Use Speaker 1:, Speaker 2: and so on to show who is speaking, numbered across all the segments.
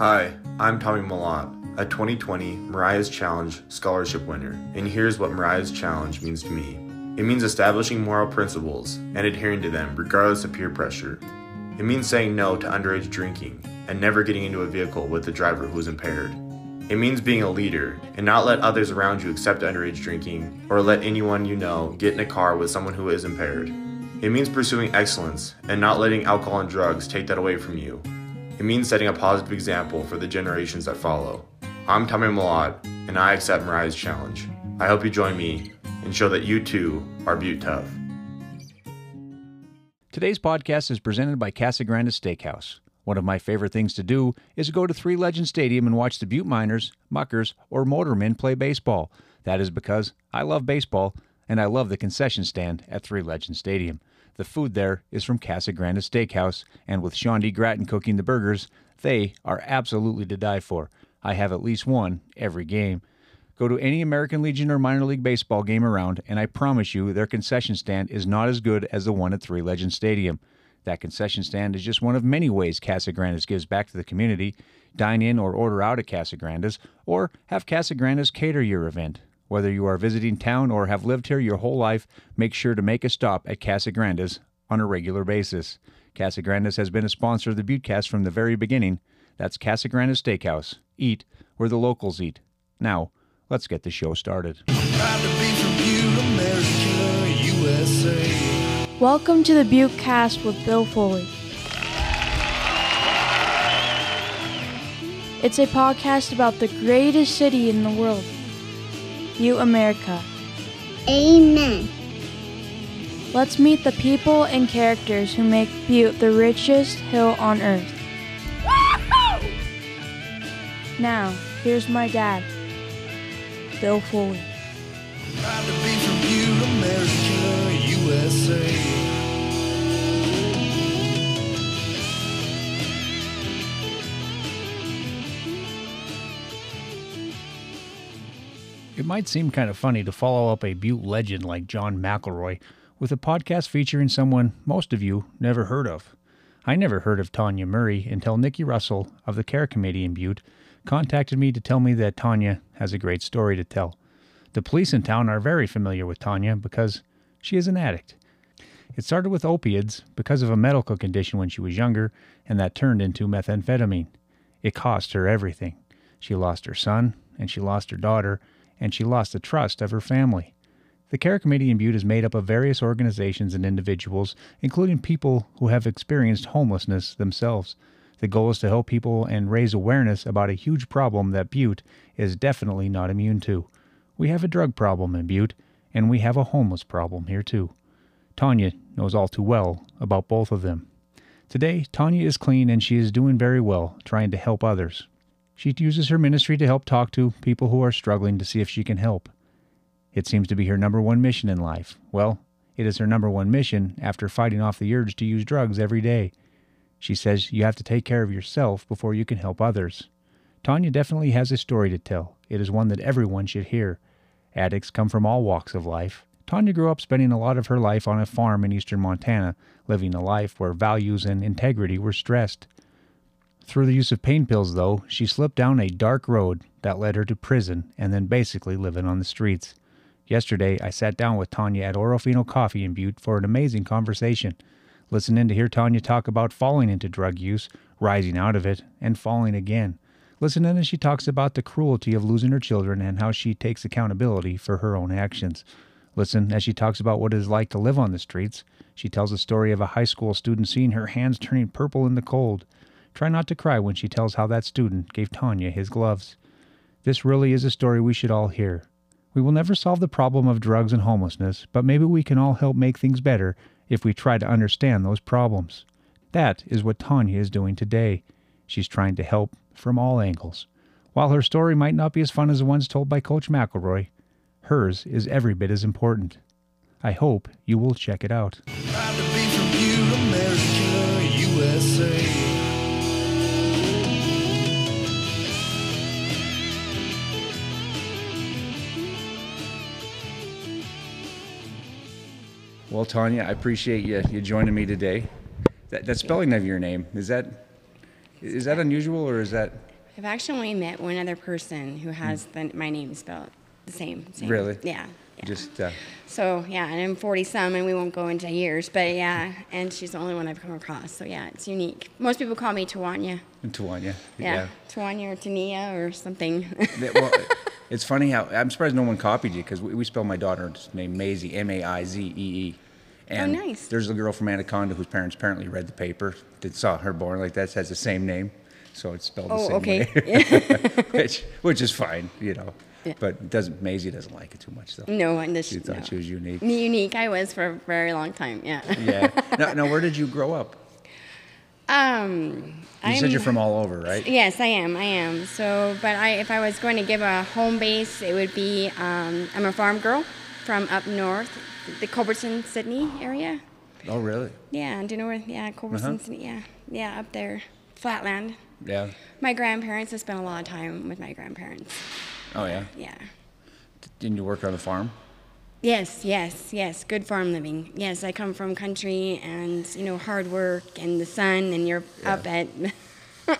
Speaker 1: Hi, I'm Tommy Malott, a 2020 Mariah's Challenge scholarship winner, and here's what Mariah's Challenge means to me. It means establishing moral principles and adhering to them regardless of peer pressure. It means saying no to underage drinking and never getting into a vehicle with a driver who is impaired. It means being a leader and not let others around you accept underage drinking or let anyone you know get in a car with someone who is impaired. It means pursuing excellence and not letting alcohol and drugs take that away from you. It means setting a positive example for the generations that follow. I'm Tommy Malott, and I accept Mariah's challenge. I hope you join me and show that you too are Butte tough.
Speaker 2: Today's podcast is presented by Casagranda Steakhouse. One of my favorite things to do is go to Three Legends Stadium and watch the Butte Miners, Muckers, or Motormen play baseball. That is because I love baseball and I love the concession stand at Three Legends Stadium. The food there is from Casagranda Steakhouse, and with Sean D. Gratton cooking the burgers, they are absolutely to die for. I have at least one every game. Go to any American Legion or minor league baseball game around, and I promise you their concession stand is not as good as the one at Three Legends Stadium. That concession stand is just one of many ways Casagranda's gives back to the community. Dine in or order out at Casagranda's, or have Casagranda's cater your event. Whether you are visiting town or have lived here your whole life, make sure to make a stop at Casagranda's on a regular basis. Casagranda's has been a sponsor of the Buttecast from the very beginning. That's Casagranda's Steakhouse. Eat where the locals eat. Now, let's get the show started.
Speaker 3: Proud to be from Butte, America, USA.
Speaker 4: Welcome to the Butte Cast with Bill Foley. It's a podcast about the greatest city in the world, Butte, America.
Speaker 5: Amen.
Speaker 4: Let's meet the people and characters who make Butte the richest hill on earth. Now, here's my dad, Bill Foley.
Speaker 3: Proud to be from Butte, America, USA.
Speaker 2: It might seem kind of funny to follow up a Butte legend like John McElroy with a podcast featuring someone most of you never heard of. I never heard of Tawnya Murray until Nikki Russell of the Care Committee in Butte contacted me to tell me that Tawnya has a great story to tell. The police in town are very familiar with Tawnya because she is an addict. It started with opiates because of a medical condition when she was younger, and that turned into methamphetamine. It cost her everything. She lost her son, and she lost her daughter, and she lost the trust of her family. The Care Committee in Butte is made up of various organizations and individuals, including people who have experienced homelessness themselves. The goal is to help people and raise awareness about a huge problem that Butte is definitely not immune to. We have a drug problem in Butte, and we have a homeless problem here too. Tawnya knows all too well about both of them. Today, Tawnya is clean and she is doing very well, trying to help others. She uses her ministry to help talk to people who are struggling to see if she can help. It seems to be her number one mission in life. Well, it is her number one mission after fighting off the urge to use drugs every day. She says you have to take care of yourself before you can help others. Tawnya definitely has a story to tell. It is one that everyone should hear. Addicts come from all walks of life. Tawnya grew up spending a lot of her life on a farm in eastern Montana, living a life where values and integrity were stressed. Through the use of pain pills, though, she slipped down a dark road that led her to prison and then basically living on the streets. Yesterday, I sat down with Tawnya at Orofino Coffee in Butte for an amazing conversation. Listening to hear Tawnya talk about falling into drug use, rising out of it, and falling again. Listening as she talks about the cruelty of losing her children and how she takes accountability for her own actions. Listen as she talks about what it is like to live on the streets. She tells a story of a high school student seeing her hands turning purple in the cold. Try not to cry when she tells how that student gave Tawnya his gloves. This really is a story we should all hear. We will never solve the problem of drugs and homelessness, but maybe we can all help make things better if we try to understand those problems. That is what Tawnya is doing today. She's trying to help from all angles. While her story might not be as fun as the ones told by Coach McElroy, hers is every bit as important. I hope you will check it out. Well, Tawnya, I appreciate you, you joining me today. That, that spelling of your name, is that Is that unusual or is that
Speaker 6: I've actually only met one other person who has the, my name spelled the same. same.
Speaker 2: Hmm. Really?
Speaker 6: Yeah. yeah.
Speaker 2: just uh,
Speaker 6: So yeah, and I'm 40 some, and we won't go into years, but yeah, and she's the only one I've come across. So yeah, it's unique. Most people call me Tawanya.
Speaker 2: Tawanya?
Speaker 6: Yeah, Tawanya or Tania or something.
Speaker 2: Well, it's funny how I'm surprised no one copied you because we, we spell my daughter's name Maisie, M A I Z E E. Oh, and
Speaker 6: Oh, nice.
Speaker 2: there's a girl from Anaconda whose parents apparently read the paper that saw her born like that has the same name, so it's spelled the
Speaker 6: oh,
Speaker 2: same
Speaker 6: okay.
Speaker 2: way, which which is fine, you know.
Speaker 6: Yeah.
Speaker 2: But doesn't Maisie doesn't like it too much though.
Speaker 6: no, this,
Speaker 2: She thought
Speaker 6: no.
Speaker 2: she was unique.
Speaker 6: unique. I was for a very long time. Yeah.
Speaker 2: Yeah. now, now, where did you grow up?
Speaker 6: Um.
Speaker 2: You said you're from all over, right?
Speaker 6: Yes, I am. I am. So, but I, if I was going to give a home base, it would be um, I'm a farm girl from up north, the Culbertson, Sidney area.
Speaker 2: Oh, really?
Speaker 6: Yeah, do you know where? Yeah, Culbertson,
Speaker 2: Uh-huh.
Speaker 6: Sidney. Yeah, yeah, up there, flatland.
Speaker 2: Yeah.
Speaker 6: My grandparents. I spent a lot of time with my grandparents.
Speaker 2: Oh, yeah.
Speaker 6: Yeah.
Speaker 2: Didn't you work on the farm?
Speaker 6: Yes, yes, yes. Good farm living. Yes, I come from country and you know hard work and the sun and you're up at.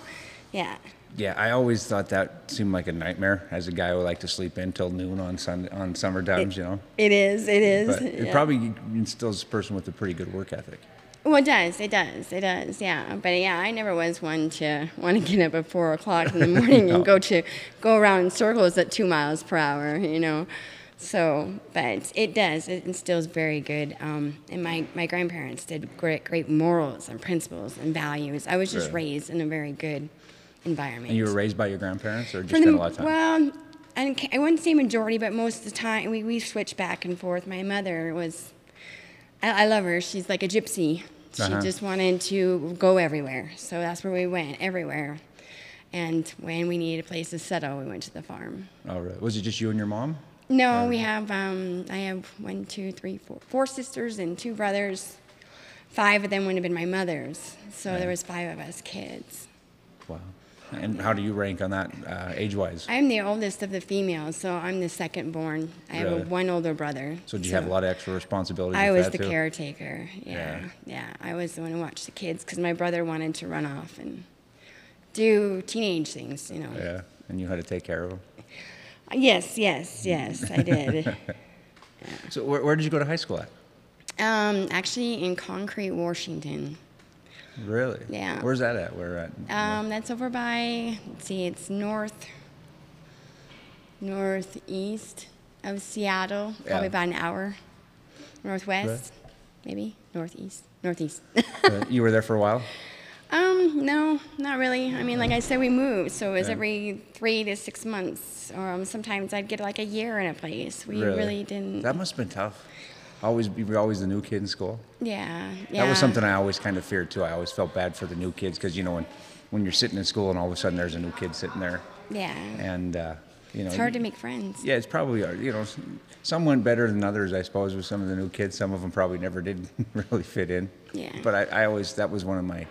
Speaker 6: yeah.
Speaker 2: Yeah, I always thought that seemed like a nightmare as a guy who liked to sleep in till noon on sun on summer times, you know.
Speaker 6: It is. It is.
Speaker 2: But it
Speaker 6: yeah.
Speaker 2: probably instills a person with a pretty good work ethic.
Speaker 6: Well, it does. It does. It does. Yeah. But yeah, I never was one to want to get up at four o'clock in the morning
Speaker 2: No.
Speaker 6: and go to go around in circles at two miles per hour. You know. So, but it does. It instills very good. Um, and my, my grandparents did great great morals and principles and values. I was just
Speaker 2: Really?
Speaker 6: raised in a very good environment.
Speaker 2: And you were raised by your grandparents, or just spent a lot of time?
Speaker 6: Well, I, I wouldn't say majority, but most of the time we, we switched back and forth. My mother was, I, I love her. She's like a gypsy. She
Speaker 2: Uh-huh.
Speaker 6: just wanted to go everywhere. So that's where we went, everywhere. And when we needed a place to settle, we went to the farm.
Speaker 2: oh, really? Was it just you and your mom?
Speaker 6: No, we have, um, I have one, two, three, four, four sisters and two brothers. Five of them would have been my mother's. So there was five of us kids.
Speaker 2: Wow. And how do you rank on that uh, age-wise?
Speaker 6: I'm the oldest of the females, so I'm the second born. I have
Speaker 2: Really?
Speaker 6: a, one older brother.
Speaker 2: So did you have a lot of extra responsibilities?
Speaker 6: I
Speaker 2: with
Speaker 6: was
Speaker 2: that
Speaker 6: the
Speaker 2: too?
Speaker 6: caretaker. Yeah,
Speaker 2: Yeah.
Speaker 6: yeah, I was the one who watched the kids because my brother wanted to run off and do teenage things, you know.
Speaker 2: Yeah, and you had to take care of them.
Speaker 6: Yes, yes, yes, I did.
Speaker 2: So where, where did you go to high school at?
Speaker 6: um, actually, in Concrete, Washington.
Speaker 2: Really?
Speaker 6: Yeah.
Speaker 2: Where's that at? Where at?
Speaker 6: Um, that's over by. Let's see, it's north, northeast of Seattle. Probably
Speaker 2: Yeah.
Speaker 6: about an hour. Northwest, maybe northeast, northeast.
Speaker 2: Uh, you were there for a while.
Speaker 6: Um, no, not really. I mean, like I said, we moved, so it was every three to six months, or um, sometimes I'd get like a year in a place. We really, didn't.
Speaker 2: That must have been tough. Always, you were always the new kid in school.
Speaker 6: yeah, yeah.
Speaker 2: That was something I always kind of feared too. I always felt bad for the new kids because you know when, when you're sitting in school and all of a sudden there's a new kid sitting there,
Speaker 6: Yeah,
Speaker 2: and uh, you know
Speaker 6: it's hard to make friends.
Speaker 2: Yeah, it's probably uh, you know some went better than others, I suppose, with some of the new kids. Some of them probably never did really fit in.
Speaker 6: Yeah.
Speaker 2: But I, I always that was one of my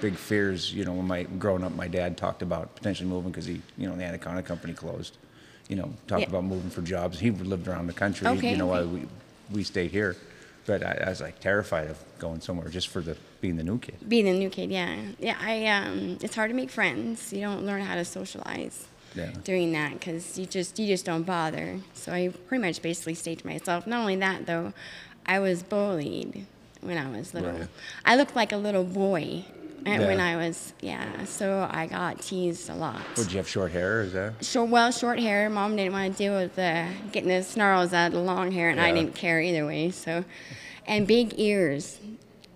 Speaker 2: big fears. You know, when my growing up, my dad talked about potentially moving because he, you know, the Anaconda company closed. You know, talked
Speaker 6: Yeah.
Speaker 2: about moving for jobs. He lived around the country.
Speaker 6: Okay,
Speaker 2: You know,
Speaker 6: okay.
Speaker 2: why we we stayed here. But I, I was like terrified of going somewhere just for the being the new kid.
Speaker 6: Being a new kid, yeah, yeah. I um, it's hard to make friends. You don't learn how to socialize.
Speaker 2: Yeah.
Speaker 6: Doing that because you just you just don't bother. So I pretty much basically stayed to myself. Not only that though, I was bullied when I was little.
Speaker 2: Right.
Speaker 6: I looked like a little boy uh, when I was yeah. So I got teased a lot.
Speaker 2: Would you have short hair? Is that?
Speaker 6: Short, well, short hair. Mom didn't want to deal with the getting the snarls out of the long hair, and I didn't care either way. So, and big ears,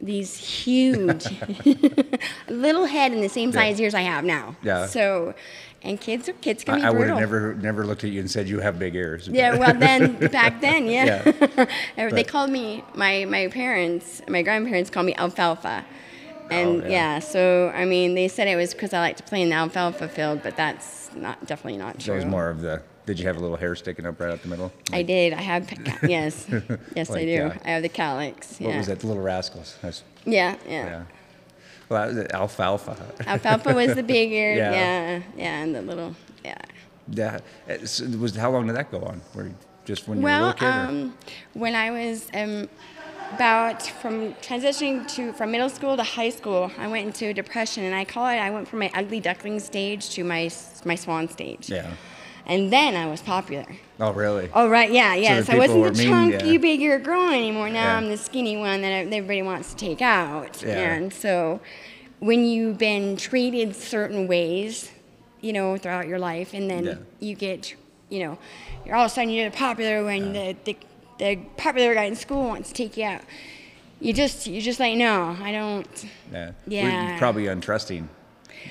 Speaker 6: these huge, little head and the same
Speaker 2: Yeah.
Speaker 6: size ears I have now.
Speaker 2: Yeah.
Speaker 6: So, and kids, kids can be
Speaker 2: I, I would have never never looked at you and said you have big ears.
Speaker 6: Yeah, well, then back then, yeah, they
Speaker 2: But-
Speaker 6: called me my my parents, my grandparents called me alfalfa, and
Speaker 2: Oh, yeah.
Speaker 6: yeah. So I mean, they said it was because I like to play in the alfalfa field, but that's not definitely not
Speaker 2: So
Speaker 6: true.
Speaker 2: it was more of the. Did you have a little hair sticking up right out the middle?
Speaker 6: I did. I have yes, yes, I do.
Speaker 2: uh,
Speaker 6: I have the calyx.
Speaker 2: What was that? The Little Rascals. That's,
Speaker 6: Yeah, yeah.
Speaker 2: yeah. Well, that was alfalfa.
Speaker 6: Alfalfa was the big ear.
Speaker 2: Yeah.
Speaker 6: Yeah. yeah, and the little yeah.
Speaker 2: Yeah. so was how long did that go on? Were you just when you were a
Speaker 6: Well,
Speaker 2: kid? or-
Speaker 6: um, when I was um, about from transitioning to from middle school to high school, I went into depression, and I call it. I went from my ugly duckling stage to my my swan stage.
Speaker 2: Yeah.
Speaker 6: And then I was popular.
Speaker 2: Oh, really?
Speaker 6: Oh right, yeah, yeah.
Speaker 2: the
Speaker 6: So, I wasn't the
Speaker 2: mean,
Speaker 6: chunky,
Speaker 2: yeah.
Speaker 6: bigger girl anymore. Now
Speaker 2: Yeah.
Speaker 6: I'm the skinny one that everybody wants to take out.
Speaker 2: Yeah.
Speaker 6: And so, when you've been treated certain ways, you know, throughout your life, and then
Speaker 2: Yeah.
Speaker 6: you get, you know, you're all of a sudden you're popular when the, the the popular guy in school wants to take you out. You just you just like no, I don't.
Speaker 2: Yeah.
Speaker 6: Yeah.
Speaker 2: We're probably untrusting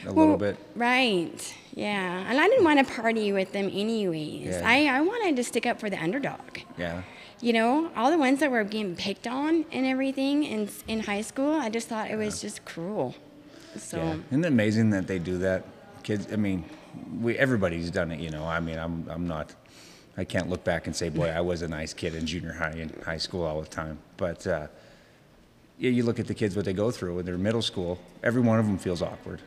Speaker 2: a
Speaker 6: Well,
Speaker 2: little bit.
Speaker 6: Right. Yeah. And I didn't want to party with them anyways.
Speaker 2: Yeah.
Speaker 6: I, I wanted to stick up for the underdog.
Speaker 2: Yeah.
Speaker 6: You know, all the ones that were getting picked on and everything in, in high school, I just thought it was just cruel. So,
Speaker 2: Yeah. Isn't it amazing that they do that? Kids, I mean, we everybody's done it, you know. I mean, I'm I'm not I can't look back and say, boy, I was a nice kid in junior high and high school all the time. But uh, yeah, you look at the kids what they go through when they're middle school. Every one of them feels awkward.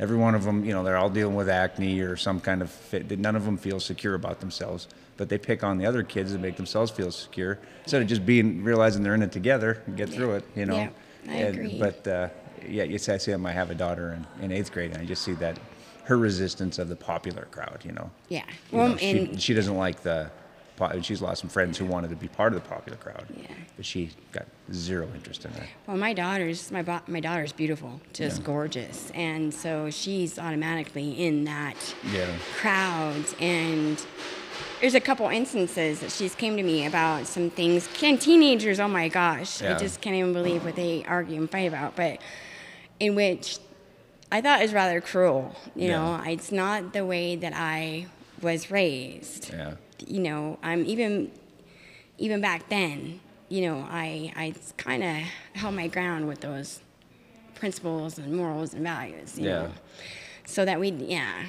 Speaker 2: Every one of them, you know, they're all dealing with acne or some kind of fit. None of them feel secure about themselves, but they pick on the other kids and make themselves feel secure instead of just being realizing they're in it together and get through it. You know.
Speaker 6: Yeah, I
Speaker 2: And-
Speaker 6: agree.
Speaker 2: But uh, yeah, yes, I see them. I have a daughter in, in eighth grade, and I just see that her resistance of the popular crowd. You know.
Speaker 6: yeah.
Speaker 2: You
Speaker 6: Well,
Speaker 2: know, she,
Speaker 6: and
Speaker 2: she doesn't like the. She's lost some friends who wanted to be part of the popular crowd,
Speaker 6: Yeah.
Speaker 2: but she got zero interest in that.
Speaker 6: well, my daughter's my bo- my daughter's beautiful, just
Speaker 2: Yeah.
Speaker 6: gorgeous, and so she's automatically in that
Speaker 2: Yeah.
Speaker 6: crowd. And there's a couple instances that she's came to me about some things. Can teenagers? Oh my gosh,
Speaker 2: Yeah.
Speaker 6: I just can't even believe what they argue and fight about. But in which I thought is rather cruel. You
Speaker 2: Yeah.
Speaker 6: know, it's not the way that I was raised.
Speaker 2: Yeah.
Speaker 6: You know, I'm even even back then. You know, I I kind of held my ground with those principles and morals and values. You
Speaker 2: Yeah.
Speaker 6: Know? So that we, yeah.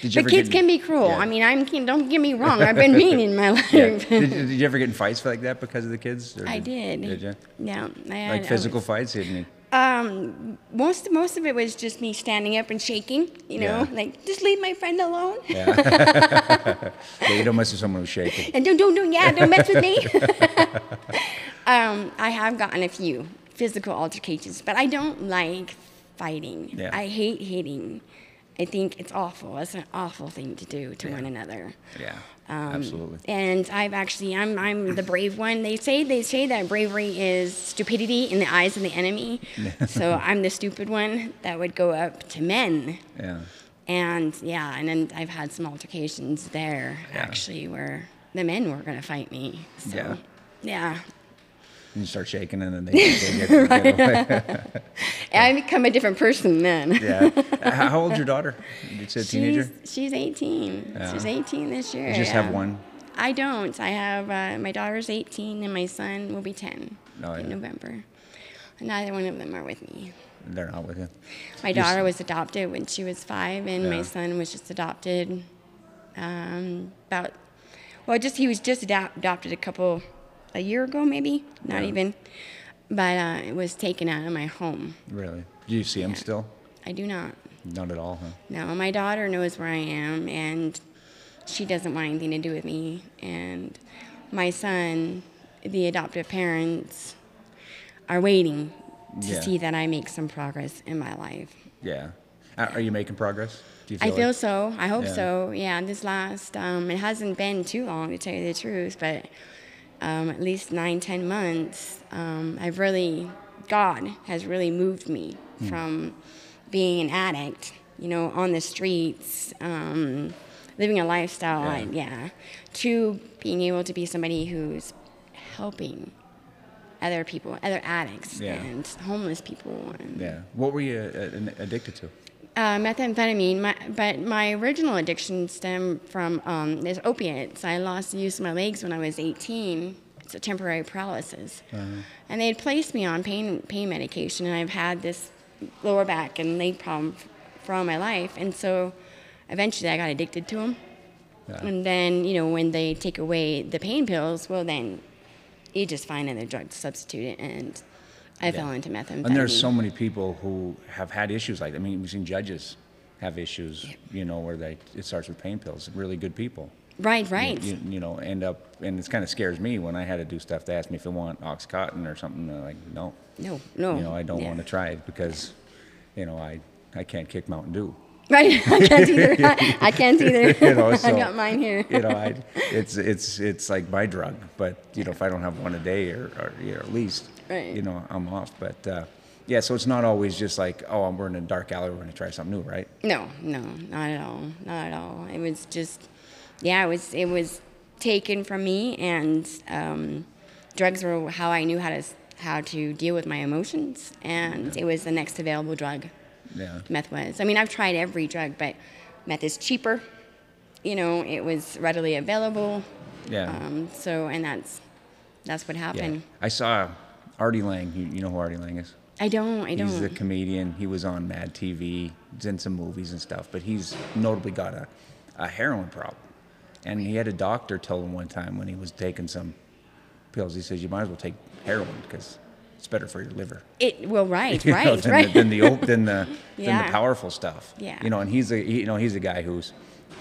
Speaker 2: Did you
Speaker 6: But kids
Speaker 2: get,
Speaker 6: can be cruel.
Speaker 2: Yeah.
Speaker 6: I mean, I'm don't get me wrong. I've been mean in my life.
Speaker 2: Yeah. did, did you ever get in fights like that because of the kids? or
Speaker 6: I did.
Speaker 2: Did you?
Speaker 6: Yeah. I had,
Speaker 2: Like physical
Speaker 6: was-
Speaker 2: fights? Didn't you?
Speaker 6: Um, most most of it was just me standing up and shaking. You know,
Speaker 2: Yeah.
Speaker 6: like just leave my friend alone.
Speaker 2: Yeah. yeah. You don't mess with someone who's shaking.
Speaker 6: And don't don't don't yeah don't mess with me. um, I have gotten a few physical altercations, but I don't like fighting.
Speaker 2: Yeah.
Speaker 6: I hate hitting. I think it's awful. It's an awful thing to do to
Speaker 2: Yeah.
Speaker 6: one another.
Speaker 2: Yeah.
Speaker 6: Um,
Speaker 2: Absolutely.
Speaker 6: And I've actually, I'm, I'm the brave one. They say, they say that bravery is stupidity in the eyes of the enemy. so I'm the stupid one that would go up to men.
Speaker 2: Yeah.
Speaker 6: And yeah, and then I've had some altercations there
Speaker 2: Yeah.
Speaker 6: actually where the men were going to fight me. So,
Speaker 2: Yeah.
Speaker 6: yeah.
Speaker 2: And you start shaking and then they, they get, get away.
Speaker 6: I become a different person then.
Speaker 2: Yeah. How old's your daughter? You said teenager?
Speaker 6: She's, she's 18.
Speaker 2: Yeah.
Speaker 6: She's 18 this year.
Speaker 2: You just
Speaker 6: yeah.
Speaker 2: have one?
Speaker 6: I don't. I have uh, my daughter's 18 and my son will be 10
Speaker 2: Oh,
Speaker 6: in
Speaker 2: yeah.
Speaker 6: November. Neither one of them are with me.
Speaker 2: They're not with you.
Speaker 6: My daughter was adopted when she was five, and my son was just adopted um, about, well, just he was just adop- adopted a couple, a year ago maybe, not
Speaker 2: Yeah.
Speaker 6: even, but uh, it was taken out of my home.
Speaker 2: Really? Do you see them still?
Speaker 6: I do not.
Speaker 2: Not at all, huh?
Speaker 6: No, my daughter knows where I am, and she doesn't want anything to do with me. And my son, the adoptive parents, are waiting to
Speaker 2: Yeah.
Speaker 6: see that I make some progress in my life.
Speaker 2: Yeah. Are you making progress? Do you
Speaker 6: I feel
Speaker 2: like-
Speaker 6: so. I hope
Speaker 2: Yeah.
Speaker 6: so. Yeah, this last, um, it hasn't been too long to tell you the truth, but um, at least nine, ten months, um, I've really, God has really moved me
Speaker 2: Hmm.
Speaker 6: from being an addict, you know, on the streets, um, living a lifestyle,
Speaker 2: Yeah.
Speaker 6: Yeah, to being able to be somebody who's helping other people, other addicts,
Speaker 2: Yeah.
Speaker 6: and homeless people. And,
Speaker 2: Yeah. What were you uh, addicted to?
Speaker 6: Uh, methamphetamine, my, but my original addiction stemmed from um, is opiates. I lost the use of my legs when I was 18. It's a temporary paralysis, and they had placed me on pain pain medication, and I've had this lower back and leg problem for all my life, and so eventually I got addicted to them.
Speaker 2: Yeah.
Speaker 6: And then you know when they take away the pain pills, well then you just find another drug to substitute it, and I fell into methamphetamine.
Speaker 2: And there's so many people who have had issues like I mean, we've seen judges have issues, you know, where they it starts with pain pills. Really good people.
Speaker 6: Right, right.
Speaker 2: You, you know, end up, and it kind of scares me when I had to do stuff. They ask me if I want oxycontin or something. Like, no,
Speaker 6: no, no.
Speaker 2: you know, I don't
Speaker 6: yeah.
Speaker 2: want to try it because, you know, I I can't kick Mountain Dew.
Speaker 6: Right, I can't either. I can't either.
Speaker 2: You know, so,
Speaker 6: I got mine here.
Speaker 2: you know, I, it's it's it's like my drug. But you know, if I don't have one a day or, or you know, at least,
Speaker 6: Right.
Speaker 2: you know, I'm off. But uh, yeah, so it's not always just like, oh, I'm we're in a dark alley, we're gonna try something new, right?
Speaker 6: No, no, not at all. Not at all. It was just, yeah, it was it was taken from me, and um, drugs were how I knew how to how to deal with my emotions, and it was the next available drug.
Speaker 2: Yeah.
Speaker 6: Meth was. I mean, I've tried every drug, but meth is cheaper. You know, it was readily available.
Speaker 2: Yeah.
Speaker 6: Um, so, and that's that's what happened.
Speaker 2: Yeah.
Speaker 6: happened.
Speaker 2: I saw Artie Lange. You, you know who Artie Lange is?
Speaker 6: I don't. I don't.
Speaker 2: He's a comedian. He was on Mad TV. He's in some movies and stuff. But he's notably got a, a heroin problem. And he had a doctor tell him one time when he was taking some pills, he says, you might as well take heroin because it's better for your liver.
Speaker 6: it well, right,
Speaker 2: You know,
Speaker 6: right,
Speaker 2: than,
Speaker 6: right.
Speaker 2: The, than the than the than the powerful stuff.
Speaker 6: Yeah.
Speaker 2: You know, and he's a he, you know he's a guy who's,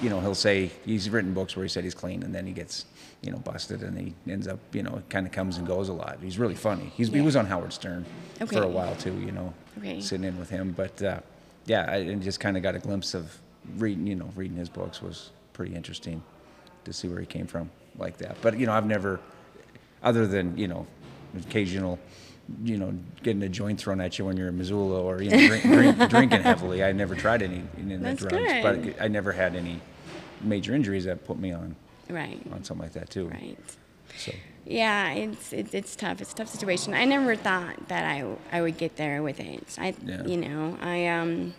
Speaker 2: you know, he'll say he's written books where he said he's clean and then he gets you know busted and he ends up you know kind of comes and goes a lot. He's really funny. He's he was on Howard Stern for a while too. You know,
Speaker 6: Okay.
Speaker 2: sitting in with him. But uh, yeah, I and just kind of got a glimpse of reading you know reading his books was pretty interesting to see where he came from like that. But you know, I've never, other than you know, occasional, you know, getting a joint thrown at you when you're in Missoula or you know, drink, drink, drinking heavily. I never tried any, any of the
Speaker 6: That's
Speaker 2: drugs,
Speaker 6: good.
Speaker 2: but I never had any major injuries that put me on
Speaker 6: right,
Speaker 2: on something like that too.
Speaker 6: right.
Speaker 2: So
Speaker 6: Yeah, it's it's it's tough. It's a tough situation. I never thought that I I would get there with it. I
Speaker 2: Yeah.
Speaker 6: you know I um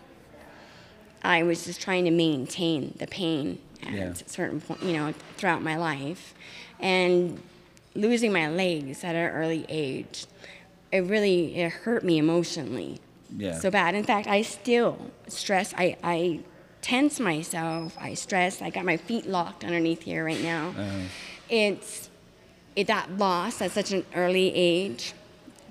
Speaker 6: I was just trying to maintain the pain at
Speaker 2: Yeah.
Speaker 6: a certain point, you know, throughout my life, and losing my legs at an early age, it really it hurt me emotionally.
Speaker 2: Yeah.
Speaker 6: So bad. In fact, I still stress. I I tense myself. I stress. I got my feet locked underneath here right now.
Speaker 2: Uh-huh.
Speaker 6: It's it that loss at such an early age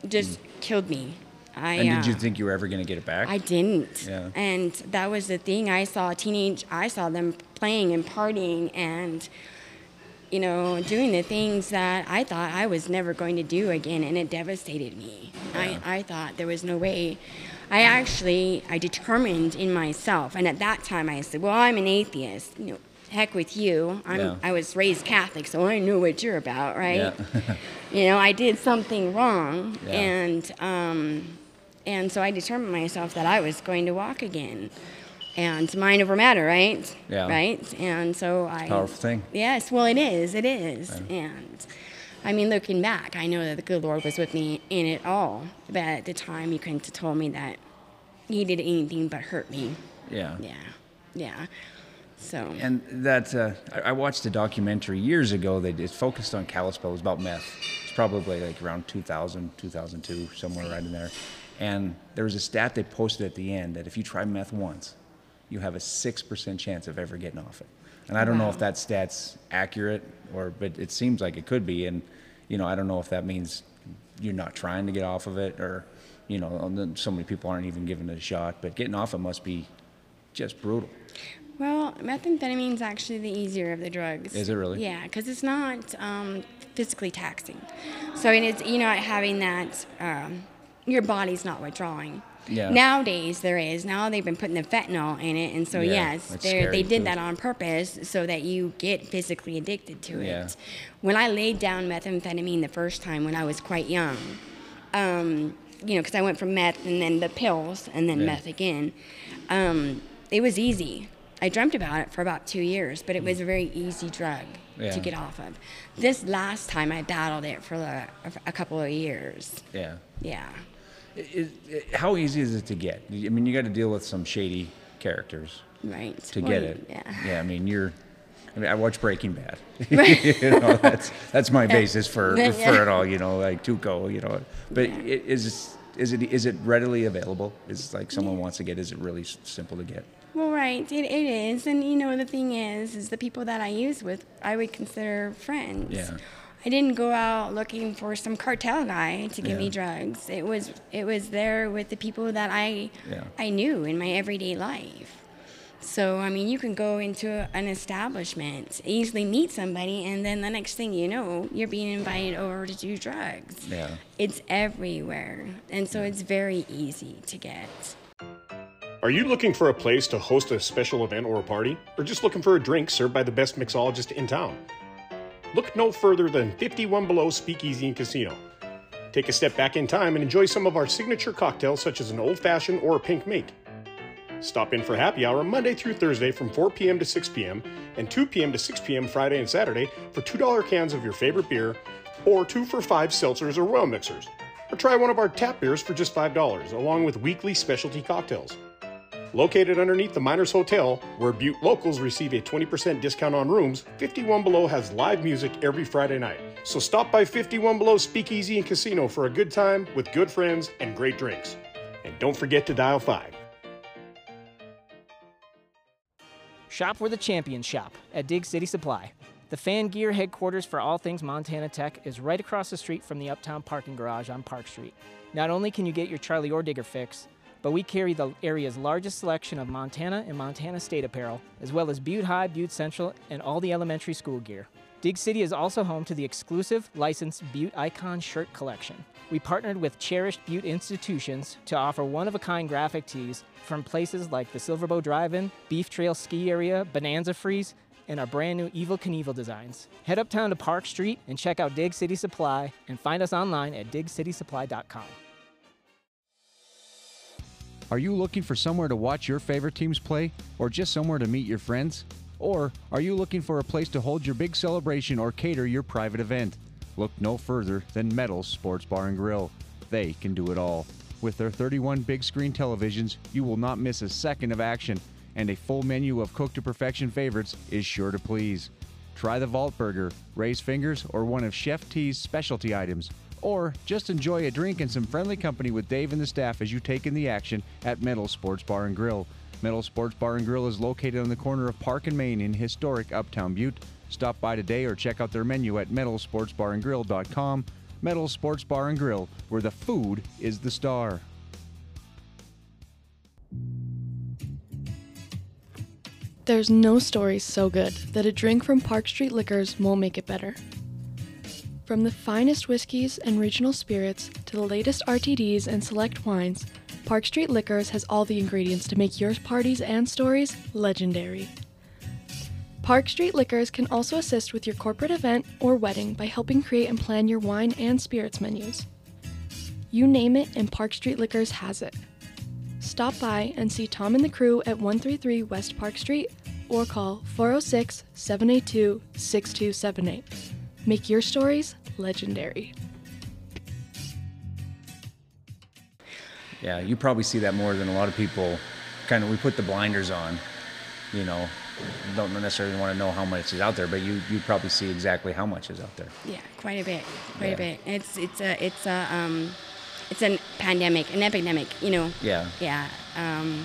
Speaker 6: just killed me. I,
Speaker 2: Mm. and did you
Speaker 6: uh,
Speaker 2: think you were ever going to get it back?
Speaker 6: I didn't.
Speaker 2: Yeah.
Speaker 6: And that was the thing. I saw teenage. I saw them playing and partying and, you know, doing the things that I thought I was never going to do again, and it devastated me. I, I thought there was no way. I actually I determined in myself, and at that time I said, "Well, I'm an atheist. You know, heck with you. I'm.
Speaker 2: Yeah.
Speaker 6: I was raised Catholic, so I know what you're about, right?
Speaker 2: Yeah.
Speaker 6: you know, I did something wrong,
Speaker 2: Yeah.
Speaker 6: and um, and so I determined myself that I was going to walk again, and mind over matter, right?
Speaker 2: Yeah.
Speaker 6: Right. And so I.
Speaker 2: Powerful thing.
Speaker 6: Yes. Well, it is. It is. And I mean, looking back, I know that the good Lord was with me in it all. But at the time, He couldn't have told me that He did anything but hurt me.
Speaker 2: Yeah.
Speaker 6: Yeah. Yeah. So.
Speaker 2: And that uh, I I watched a documentary years ago that is focused on Kalispell. It was about meth. It's probably like around 2000, 2002, somewhere right in there. And there was a stat they posted at the end that if you try meth once, you have a six percent chance of ever getting off it. And I don't know if that stat's accurate or, but it seems like it could be. And you know, I don't know if that means you're not trying to get off of it or, you know, so many people aren't even giving it a shot. But getting off it must be just brutal.
Speaker 6: Well, methamphetamine's actually the easier of the drugs.
Speaker 2: Is it really?
Speaker 6: Yeah, because it's not um, physically taxing. So and it's you know having that um, your body's not withdrawing.
Speaker 2: Yeah.
Speaker 6: Nowadays there is. Now they've been putting the fentanyl in it, and so
Speaker 2: Yeah,
Speaker 6: yes, they they did
Speaker 2: too.
Speaker 6: that on purpose so that you get physically addicted to
Speaker 2: Yeah.
Speaker 6: it. When I laid down methamphetamine the first time when I was quite young, um, you know, because I went from meth and then the pills and then
Speaker 2: Yeah.
Speaker 6: meth again. Um, it was easy. I dreamt about it for about two years, but it was a very easy drug
Speaker 2: Yeah.
Speaker 6: to get off of. This last time, I battled it for a, a couple of years.
Speaker 2: Yeah.
Speaker 6: Yeah.
Speaker 2: Is, how easy is it to get? I mean, you got to deal with some shady characters
Speaker 6: Right.
Speaker 2: to
Speaker 6: Well,
Speaker 2: get it.
Speaker 6: Yeah. yeah.
Speaker 2: I mean, you're. I mean, I watch Breaking Bad. you know, that's that's my basis for
Speaker 6: Yeah.
Speaker 2: for it all. You know, like Tuco. You know, but i is is it is it readily available? Is like someone wants to get? Is it really s- simple to get?
Speaker 6: Well, right, it, it is, and you know the thing is, is the people that I use with, I would consider friends.
Speaker 2: Yeah.
Speaker 6: I didn't go out looking for some cartel guy to give me drugs. It was it was there with the people that I
Speaker 2: Yeah.
Speaker 6: I knew in my everyday life, So, I mean, you can go into an establishment, easily meet somebody, and then the next thing you know, you're being invited over to do drugs.
Speaker 2: Yeah.
Speaker 6: It's everywhere. And so it's very easy to get.
Speaker 7: Are you looking for a place to host a special event or a party? Or just looking for a drink served by the best mixologist in town? Look no further than 51 Below Speakeasy and Casino. Take a step back in time and enjoy some of our signature cocktails, such as an old fashioned or a pink mink. Stop in for happy hour Monday through Thursday from 4 p.m. to 6 p.m. and 2 p.m. to 6 p.m. Friday and Saturday for $2 cans of your favorite beer or 2 for 5 seltzers or well mixers. Or try one of our tap beers for just $5, along with weekly specialty cocktails. Located underneath the Miners Hotel, where Butte locals receive a 20% discount on rooms, 51 Below has live music every Friday night. So stop by 51 Below Speakeasy and Casino for a good time with good friends and great drinks. And don't forget to dial 5.
Speaker 8: Shop where the champions shop at Dig City Supply. The fan gear headquarters for all things Montana Tech is right across the street from the Uptown parking garage on Park Street. Not only can you get your Charlie or Digger fix, but we carry the area's largest selection of Montana and Montana State apparel, as well as Butte High, Butte Central, and all the elementary school gear. Dig City is also home to the exclusive licensed Butte Icon shirt collection. We partnered with cherished Butte institutions to offer one of a kind graphic tees from places like the Silverbow Drive In, Beef Trail Ski Area, Bonanza Freeze, and our brand new Evel Knievel designs. Head uptown to Park Street and check out Dig City Supply and find us online at digcitysupply.com.
Speaker 2: Are you looking for somewhere to watch your favorite teams play or just somewhere to meet your friends? Or are you looking for a place to hold your big celebration or cater your private event? Look no further than Metals Sports Bar and Grill. They can do it all. With their 31 big screen televisions, you will not miss a second of action, and a full menu of cooked to perfection favorites is sure to please. Try the Vault Burger, Raised Fingers, or one of Chef T's specialty items. Or just enjoy a drink and some friendly company with Dave and the staff as you take in the action at Metal Sports Bar and Grill. Metal Sports Bar and Grill is located on the corner of Park and Main in historic Uptown Butte. Stop by today or check out their menu at metalsportsbarandgrill.com. Metal Sports Bar and Grill, where the food is the star.
Speaker 9: There's no story so good that a drink from Park Street Liquors won't make it better. From the finest whiskeys and regional spirits to the latest RTDs and select wines, Park Street Liquors has all the ingredients to make your parties and stories legendary. Park Street Liquors can also assist with your corporate event or wedding by helping create and plan your wine and spirits menus. You name it, and Park Street Liquors has it. Stop by and see Tom and the crew at 133 West Park Street or call 406 782 6278. Make your stories legendary.
Speaker 2: Yeah, you probably see that more than a lot of people. Kind of, we put the blinders on, you know, don't necessarily want to know how much is out there, but you, you probably see exactly how much is out there.
Speaker 6: Yeah, quite a bit, quite
Speaker 2: Yeah.
Speaker 6: a bit. It's it's a it's a um, it's a pandemic, an epidemic. You know.
Speaker 2: Yeah.
Speaker 6: Yeah. Um,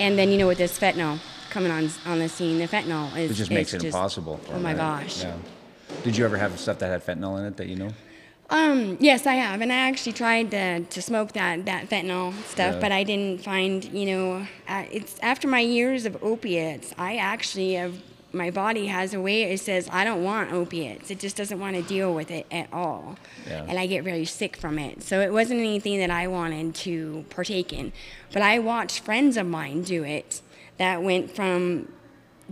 Speaker 6: and then you know with this fentanyl coming on on the scene, the fentanyl is
Speaker 2: It just makes
Speaker 6: is
Speaker 2: it impossible.
Speaker 6: Oh my
Speaker 2: right?
Speaker 6: gosh.
Speaker 2: Yeah. Did you ever have stuff that had fentanyl in it that you know?
Speaker 6: Um, yes, I have, and I actually tried to, to smoke that, that fentanyl stuff,
Speaker 2: Yeah.
Speaker 6: but I didn't find, you know, uh, it's after my years of opiates, I actually have, my body has a way it says I don't want opiates. It just doesn't want to deal with it at all,
Speaker 2: Yeah.
Speaker 6: and I get very sick from it. So it wasn't anything that I wanted to partake in, but I watched friends of mine do it that went from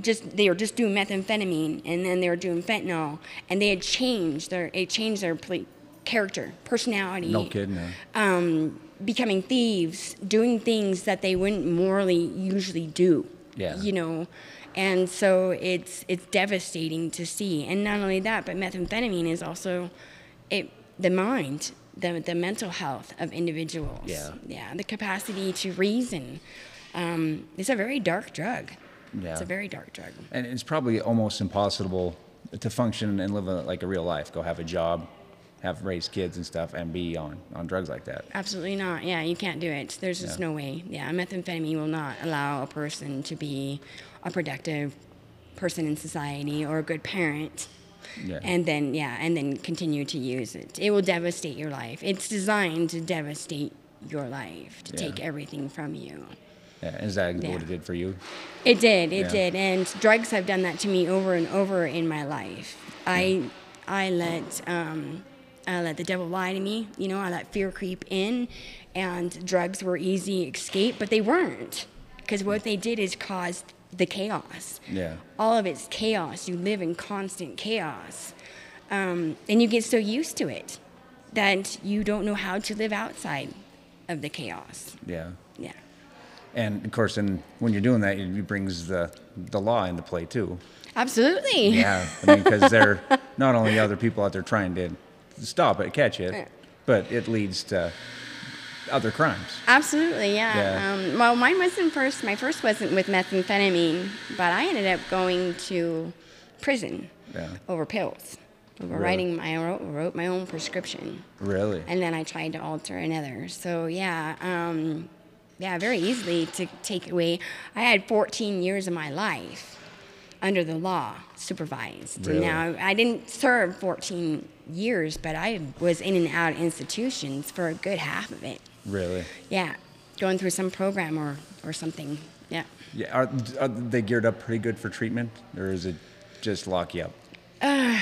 Speaker 6: just they were just doing methamphetamine and then they were doing fentanyl and they had changed their it changed their character personality.
Speaker 2: No kidding.
Speaker 6: um, becoming thieves doing things that they wouldn't morally usually do.
Speaker 2: Yeah.
Speaker 6: you know? And so it's it's devastating to see. And not only that but methamphetamine is also it the mind the, the mental health of individuals.
Speaker 2: Yeah.
Speaker 6: yeah the capacity to reason. Um, it's a very dark drug
Speaker 2: Yeah.
Speaker 6: it's a very dark drug
Speaker 2: And it's probably almost impossible to function and live a, like a real life. Go have a job, have raised kids and stuff, and be on on drugs like that.
Speaker 6: Absolutely not. Yeah, you can't do it. There's just no way. Yeah, methamphetamine will not allow a person to be a productive person in society or a good parent.
Speaker 2: Yeah.
Speaker 6: And then yeah, and then continue to use it. It will devastate your life. It's designed to devastate your life, to
Speaker 2: Yeah.
Speaker 6: take everything from you.
Speaker 2: Yeah, is that
Speaker 6: Yeah.
Speaker 2: what it did for you?
Speaker 6: It did. It
Speaker 2: Yeah.
Speaker 6: did. And drugs have done that to me over and over in my life. I I let um, I let the devil lie to me. You know, I let fear creep in, and drugs were easy escape, but they weren't, because what they did is caused the chaos.
Speaker 2: Yeah.
Speaker 6: All of it's chaos. You live in constant chaos, um, and you get so used to it that you don't know how to live outside of the chaos.
Speaker 2: Yeah. And of course, and when you're doing that, it brings the the law into play too.
Speaker 6: Absolutely.
Speaker 2: Yeah, I mean, because they're not only other people out there trying to stop it, catch it, but it leads to other crimes.
Speaker 6: Absolutely, yeah.
Speaker 2: Yeah.
Speaker 6: Um, well, mine wasn't first. My first wasn't with methamphetamine, but I ended up going to prison
Speaker 2: Yeah.
Speaker 6: over pills, over
Speaker 2: Really?
Speaker 6: writing my wrote, wrote my own prescription,
Speaker 2: Really?
Speaker 6: and then I tried to alter another. So yeah, um, yeah, very easily to take away. I had 14 years of my life under the law supervised.
Speaker 2: Really?
Speaker 6: Now I didn't serve 14 years, but I was in and out of institutions for a good half of it.
Speaker 2: Really?
Speaker 6: Yeah, going through some program or, or something. Yeah.
Speaker 2: Yeah. Are, are they geared up pretty good for treatment, or is it just lock you up?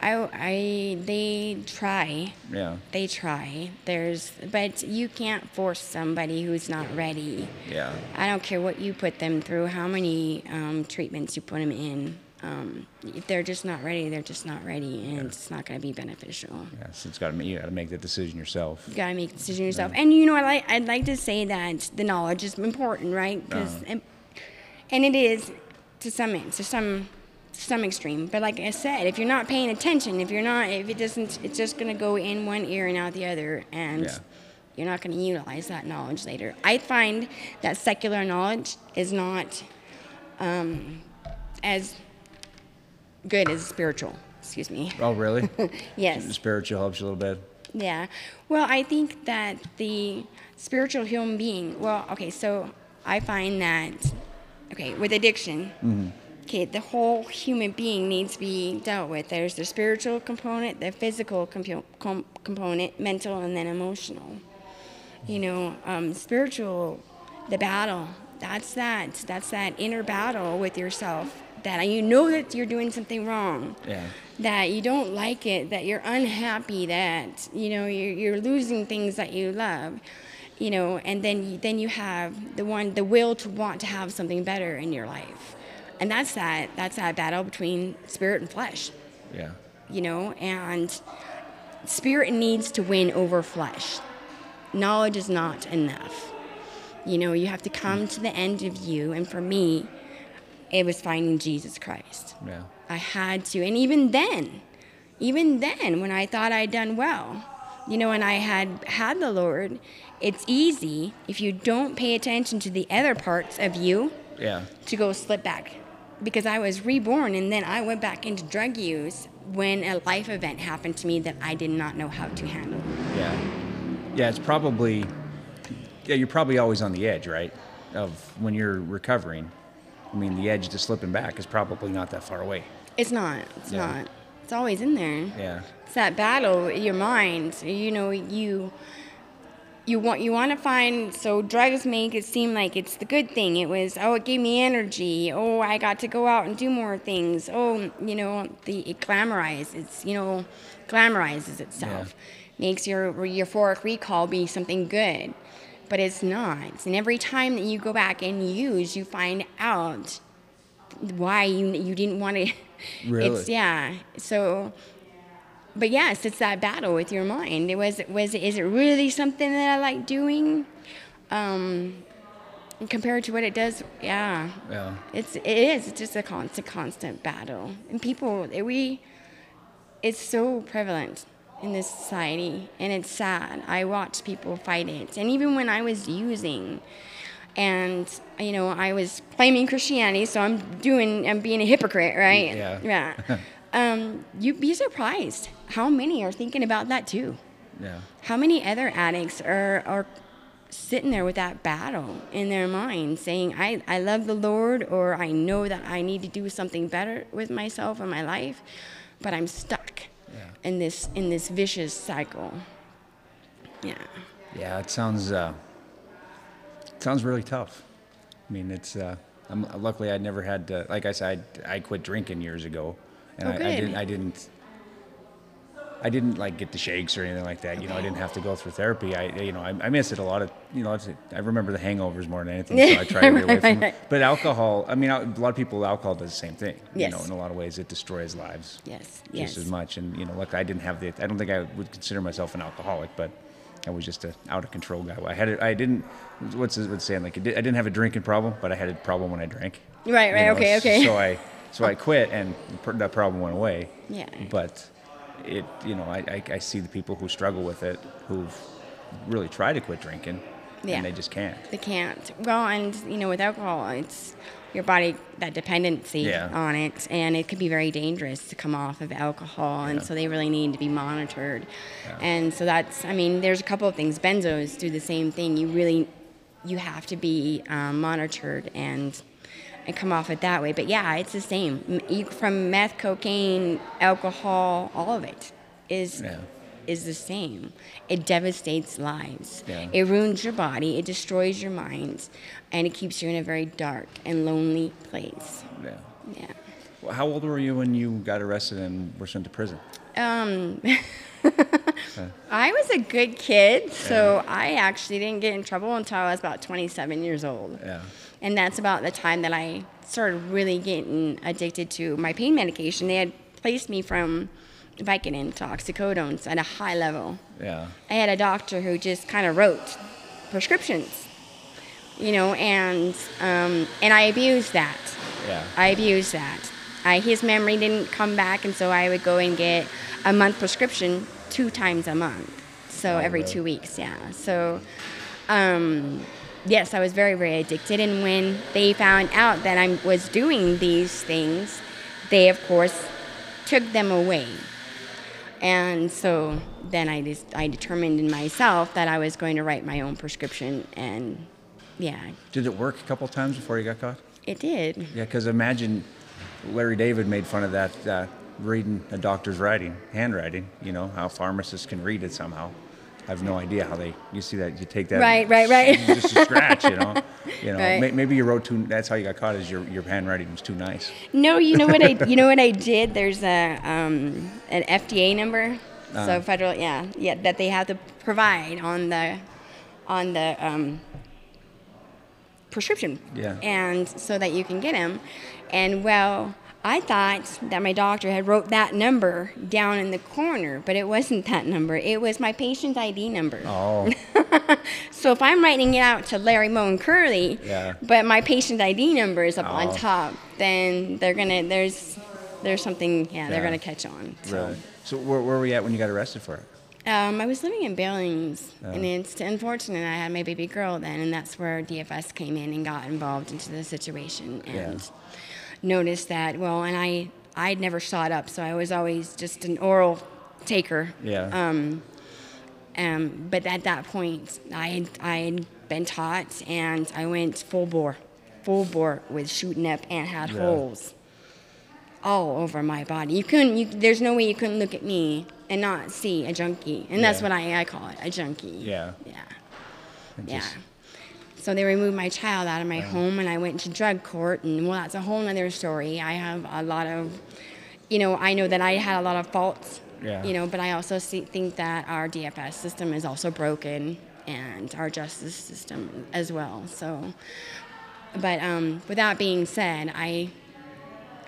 Speaker 6: I, I, they try.
Speaker 2: Yeah.
Speaker 6: They try. There's, but you can't force somebody who's not ready.
Speaker 2: Yeah.
Speaker 6: I don't care what you put them through, how many um, treatments you put them in. Um, if they're just not ready, they're just not ready, and it's not going to be beneficial.
Speaker 2: Yes, it's got to you got to make that decision yourself.
Speaker 6: You gotta make a decision yourself. And you know, I like I'd like to say that the knowledge is important, right? 'Cause-
Speaker 2: Uh-huh.
Speaker 6: and, and it is to some to some to some extreme. But like I said, if you're not paying attention, if you're not, if it doesn't, it's just gonna go in one ear and out the other, and
Speaker 2: Yeah.
Speaker 6: you're not gonna utilize that knowledge later. I find that secular knowledge is not um, as good as spiritual. Excuse me.
Speaker 2: Oh, really?
Speaker 6: Yes.
Speaker 2: Spiritual helps you a little bit.
Speaker 6: Yeah. Well, I think that the spiritual human being, well, okay, so I find that, okay, with addiction, okay, the whole human being needs to be dealt with. There's the spiritual component, the physical com- component, mental, and then emotional. You know, um, spiritual, the battle, that's that. That's that inner battle with yourself. That you know that you're doing something wrong
Speaker 2: Yeah.
Speaker 6: that you don't like it, that you're unhappy, that you know you're, you're losing things that you love, you know, and then you, then you have the one the will to want to have something better in your life, and that's that that's that battle between spirit and flesh,
Speaker 2: Yeah.
Speaker 6: you know, and spirit needs to win over flesh. Knowledge is not enough. You know, you have to come to the end of you, and for me, it was finding Jesus Christ.
Speaker 2: Yeah.
Speaker 6: I had to. And even then, even then, when I thought I'd done well, you know, and I had had the Lord, it's easy if you don't pay attention to the other parts of you
Speaker 2: Yeah.
Speaker 6: to go slip back. Because I was reborn and then I went back into drug use when a life event happened to me that I did not know how to handle.
Speaker 2: Yeah. Yeah, it's probably yeah, you're probably always on the edge, right? Of when you're recovering. I mean, the edge to slipping back is probably not that far away.
Speaker 6: It's not. It's
Speaker 2: Yeah.
Speaker 6: not. It's always in there.
Speaker 2: Yeah.
Speaker 6: It's that battle your mind. You know, you you want you want to find so drugs make it seem like it's the good thing. It was oh it gave me energy. Oh I got to go out and do more things. Oh you know the it glamorizes it's you know glamorizes itself. Makes your euphoric recall be something good, but it's not. And every time that you go back and use, you find out why you you didn't want to.
Speaker 2: Really?
Speaker 6: It's yeah. So but yes, it's that battle with your mind. It was was is it really something that I like doing? Um, compared to what it does, yeah.
Speaker 2: Yeah.
Speaker 6: It's it is. It's just a constant constant battle, and people we. It's so prevalent in this society, and it's sad. I watch people fight it, and even when I was using, and you know I was claiming Christianity, so I'm doing I'm being a hypocrite, right?
Speaker 2: Yeah.
Speaker 6: Yeah. um, you'd be surprised how many are thinking about that too.
Speaker 2: Yeah.
Speaker 6: How many other addicts are, are sitting there with that battle in their mind saying, I, I love the Lord, or I know that I need to do something better with myself and my life, but I'm stuck in this in this vicious cycle. Yeah.
Speaker 2: Yeah, it sounds uh, it sounds really tough. I mean, it's uh, I'm, luckily I never had to. Like I said, I, I quit drinking years ago, and
Speaker 6: Oh,
Speaker 2: I, I didn't. I didn't. I didn't like get the shakes or anything like that. You know, I didn't have to go through therapy. I, you know, I, I miss it a lot of. You know, I remember the hangovers more than anything, so I try to get away from it. But alcohol, I mean, a lot of people, alcohol does the same thing. Yes. You know, in a lot of ways, it destroys lives
Speaker 6: Yes. Yes.
Speaker 2: Just
Speaker 6: Yes.
Speaker 2: as much. And you know, look, I didn't have the. I don't think I would consider myself an alcoholic, but I was just a out of control guy. I had. A, I didn't. What's it what's saying? Like I, did, I didn't have a drinking problem, but I had a problem when I drank.
Speaker 6: Right,
Speaker 2: You
Speaker 6: right,
Speaker 2: know,
Speaker 6: okay, okay.
Speaker 2: So I so I quit, and the that problem went away.
Speaker 6: Yeah.
Speaker 2: But it, you know, I, I, I see the people who struggle with it, who've really tried to quit drinking,
Speaker 6: Yeah.
Speaker 2: and they just can't.
Speaker 6: They can't. Well, and you know, with alcohol, it's your body that dependency
Speaker 2: Yeah.
Speaker 6: on it, and it could be very dangerous to come off of alcohol, and so they really need to be monitored. And so that's, I mean, there's a couple of things. Benzos do the same thing. You really, you have to be um, monitored and and come off it that way. But yeah, it's the same. From meth, cocaine, alcohol, all of it is
Speaker 2: Yeah.
Speaker 6: is the same. It devastates lives.
Speaker 2: Yeah.
Speaker 6: It ruins your body. It destroys your mind, and it keeps you in a very dark and lonely place.
Speaker 2: Yeah.
Speaker 6: Yeah.
Speaker 2: Well, how old were you when you got arrested and were sent to prison?
Speaker 6: Um, I was a good kid, so I actually didn't get in trouble until I was about 27 years old.
Speaker 2: Yeah.
Speaker 6: And that's about the time that I started really getting addicted to my pain medication. They had placed me from Vicodin to oxycodones at a high level.
Speaker 2: Yeah.
Speaker 6: I had a doctor who just kind of wrote prescriptions, you know, and um, and I abused that.
Speaker 2: Yeah.
Speaker 6: I abused that. I, his memory didn't come back, and so I would go and get a month prescription two times a month, so
Speaker 2: Oh,
Speaker 6: every
Speaker 2: really?
Speaker 6: two weeks. Yeah. So, um, yes, I was very very addicted, and when they found out that I was doing these things, they of course took them away. And so then I just I determined in myself that I was going to write my own prescription, and yeah,
Speaker 2: Did it work a couple times before you got caught?
Speaker 6: it did.
Speaker 2: Yeah, because imagine Larry David made fun of that uh, reading a doctor's writing, handwriting. You know how pharmacists can read it somehow. I have no idea how they. You see that? You take that.
Speaker 6: Right, right, right.
Speaker 2: Just a scratch, you know. You know,
Speaker 6: Right.
Speaker 2: may, maybe you wrote too. That's how you got caught. Is your your handwriting was too nice.
Speaker 6: No, you know what I you know what I did? There's a um, an FDA number,
Speaker 2: Uh-huh.
Speaker 6: so federal yeah yeah that they have to provide on the on the um, prescription.
Speaker 2: Yeah.
Speaker 6: And so that you can get them, and well. I thought that my doctor had wrote that number down in the corner, but it wasn't that number. It was my patient ID number.
Speaker 2: Oh,
Speaker 6: So if I'm writing it out to Larry Moe and Curly,
Speaker 2: Yeah.
Speaker 6: but my patient ID number is up
Speaker 2: Oh.
Speaker 6: on top, then they're gonna there's there's something yeah, they're gonna catch on. So
Speaker 2: right. So where, where were you at when you got arrested for it?
Speaker 6: um, I was living in Billings, and
Speaker 2: Oh.
Speaker 6: it's unfortunate I had my baby girl then, and that's where DFS came in and got involved into the situation and noticed that well, and I I'd never shot up, so I was always just an oral taker.
Speaker 2: Yeah.
Speaker 6: Um, um, but at that point, I had, I had been taught, and I went full bore, full bore with shooting up and had
Speaker 2: Yeah.
Speaker 6: holes all over my body. You couldn't. You, there's no way you couldn't look at me and not see a junkie, and that's what I, I call it, a junkie.
Speaker 2: Yeah.
Speaker 6: Yeah.
Speaker 2: And
Speaker 6: Yeah. So they removed my child out of my home, and I went to drug court, and well, that's a whole other story. I have a lot of, you know, I know that I had a lot of faults,
Speaker 2: Yeah.
Speaker 6: you know, but I also see, think that our DFS system is also broken, and our justice system as well. So, but um, with that being said, I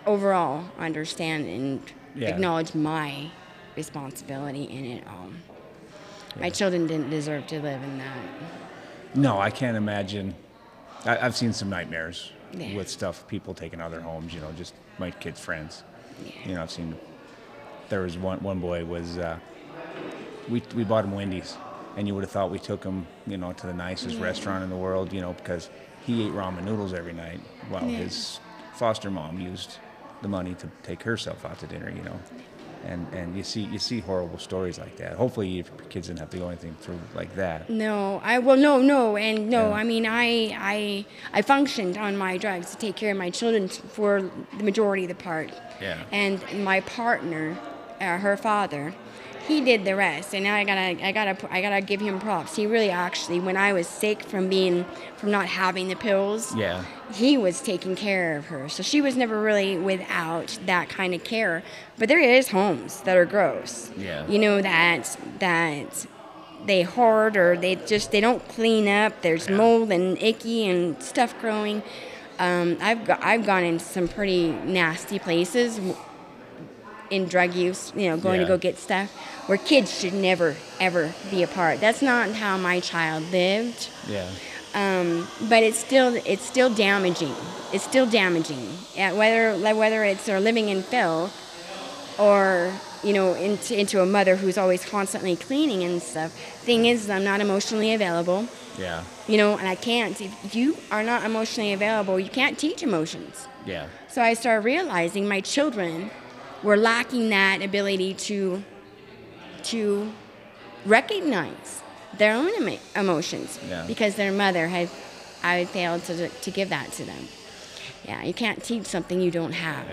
Speaker 6: overall understand and
Speaker 2: Yeah.
Speaker 6: acknowledge my responsibility in it all. My children didn't deserve to live in that.
Speaker 2: No, I can't imagine. I, I've seen some nightmares
Speaker 6: Yeah.
Speaker 2: with stuff, people taking other homes. You know, just my kids' friends. You know, I've seen. There was one one boy was. Uh, we we bought him Wendy's, and you would have thought we took him, you know, to the nicest restaurant in the world, you know, because he ate ramen noodles every night while
Speaker 6: Yeah.
Speaker 2: his foster mom used the money to take herself out to dinner, you know. And and you see you see horrible stories like that. Hopefully, your kids didn't have to go anything through like that.
Speaker 6: No, I well, no, no, and no.
Speaker 2: Yeah.
Speaker 6: I mean, I, I, I functioned on my drugs to take care of my children for the majority of the part.
Speaker 2: Yeah.
Speaker 6: And my partner, uh, her father, he did the rest, and now I gotta, I gotta, I gotta give him props. He really actually, when I was sick from being, from not having the pills,
Speaker 8: Yeah.
Speaker 6: he was taking care of her. So she was never really without that kind of care. But there is homes that are gross.
Speaker 8: Yeah.
Speaker 6: You know that that they hoard or they just they don't clean up. There's mold and icky and stuff growing. Um, I've I've gone in some pretty nasty places in drug use. You know, going
Speaker 8: Yeah.
Speaker 6: to go get stuff where kids should never ever be a part. That's not how my child lived
Speaker 8: Yeah.
Speaker 6: um, but it's still it's still damaging. It's still damaging. Yeah, whether whether it's they're living in filth or you know into into a mother who's always constantly cleaning and stuff. Thing is, I'm not emotionally available.
Speaker 8: Yeah.
Speaker 6: You know, and I can't. If you are not emotionally available, you can't teach emotions.
Speaker 8: Yeah.
Speaker 6: So I started realizing my children were lacking that ability to to recognize their own emo- emotions
Speaker 8: Yeah.
Speaker 6: because their mother had I failed to to give that to them. Yeah, you can't teach something you don't have.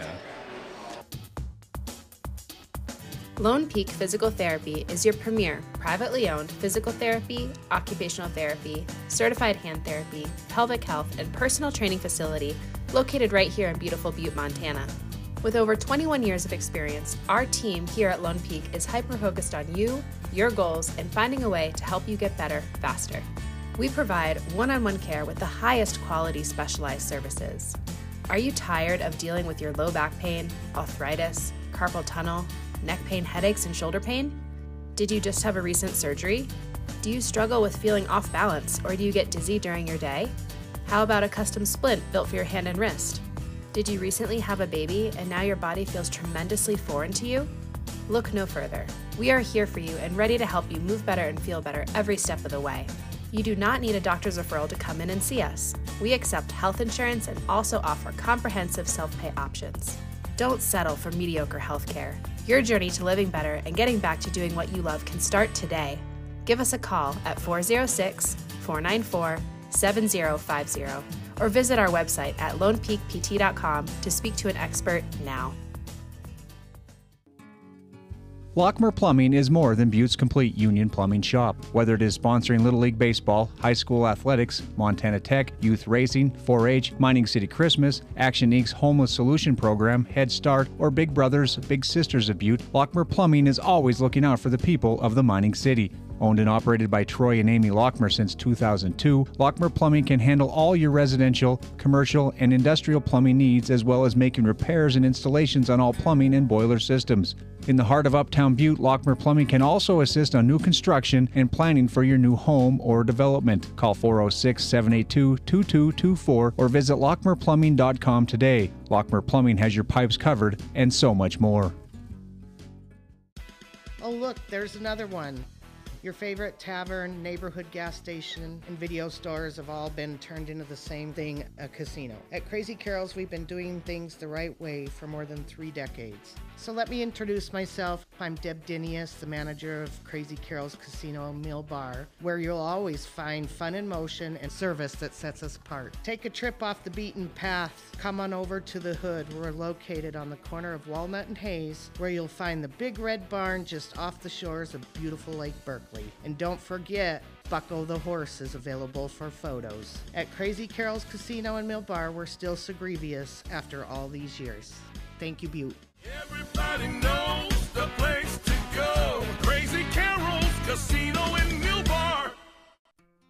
Speaker 10: Lone Peak Physical Therapy is your premier privately owned physical therapy, occupational therapy, certified hand therapy, pelvic health, and personal training facility located right here in beautiful Butte, Montana. With over 21 years of experience, our team here at Lone Peak is hyper focused on you, your goals, and finding a way to help you get better faster. We provide one on one care with the highest quality specialized services. Are you tired of dealing with your low back pain, arthritis, carpal tunnel, neck pain, headaches, and shoulder pain? Did you just have a recent surgery? Do you struggle with feeling off balance or do you get dizzy during your day? How about a custom splint built for your hand and wrist? Did you recently have a baby and now your body feels tremendously foreign to you? Look no further. We are here for you and ready to help you move better and feel better every step of the way. You do not need a doctor's referral to come in and see us. We accept health insurance and also offer comprehensive self pay options. Don't settle for mediocre healthcare. Your journey to living better and getting back to doing what you love can start today. Give us a call at 406 494 7050 or visit our website at lonepeakpt.com to speak to an expert now.
Speaker 2: Lockmer Plumbing is more than Butte's complete union plumbing shop. Whether it is sponsoring Little League Baseball, high school athletics, Montana Tech, youth racing, 4 H, Mining City Christmas, Action Inc.'s Homeless Solution Program, Head Start, or Big Brothers, Big Sisters of Butte, Lockmer Plumbing is always looking out for the people of the mining city. Owned and operated by Troy and Amy Lockmer since 2002, Lockmer Plumbing can handle all your residential, commercial, and industrial plumbing needs as well as making repairs and installations on all plumbing and boiler systems. In the heart of Uptown Butte, Lockmer Plumbing can also assist on new construction and planning for your new home or development. Call 406 782 2224 or visit lockmerplumbing.com today. Lockmer Plumbing has your pipes covered and so much more.
Speaker 11: Oh, look, there's another one. Your favorite tavern, neighborhood gas station, and video stores have all been turned into the same thing a casino. At Crazy Carol's, we've been doing things the right way for more than three decades. So let me introduce myself. I'm Deb Dinius, the manager of Crazy Carol's Casino and Mill Bar, where you'll always find fun in motion and service that sets us apart. Take a trip off the beaten path. Come on over to the Hood. We're located on the corner of Walnut and Hayes, where you'll find the big red barn just off the shores of beautiful Lake Berkeley. And don't forget, Bucko the Horse is available for photos. At Crazy Carol's Casino and Mill Bar, we're still Segrevious after all these years. Thank you, Butte.
Speaker 3: Everybody knows the place to go. Crazy Carol's Casino and Mill Bar.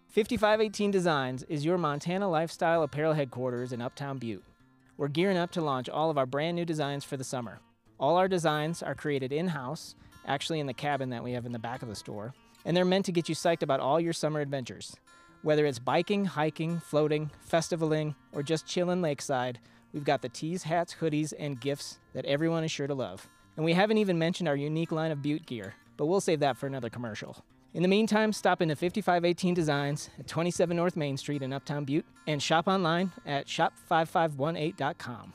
Speaker 8: 5518 Designs is your Montana lifestyle apparel headquarters in Uptown Butte. We're gearing up to launch all of our brand new designs for the summer. All our designs are created in house, actually in the cabin that we have in the back of the store, and they're meant to get you psyched about all your summer adventures. Whether it's biking, hiking, floating, festivaling, or just chilling lakeside, we've got the tees, hats, hoodies, and gifts that everyone is sure to love. And we haven't even mentioned our unique line of Butte gear, but we'll save that for another commercial. In the meantime, stop into 5518 Designs at 27 North Main Street in Uptown Butte and shop online at shop5518.com.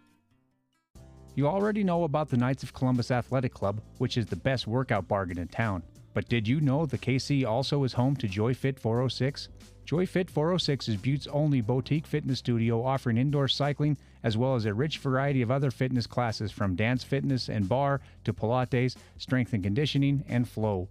Speaker 2: You already know about the Knights of Columbus Athletic Club, which is the best workout bargain in town. But did you know the KC also is home to Joy Fit 406? Joy Fit 406 is Butte's only boutique fitness studio offering indoor cycling as well as a rich variety of other fitness classes from dance fitness and bar to Pilates, strength and conditioning, and flow.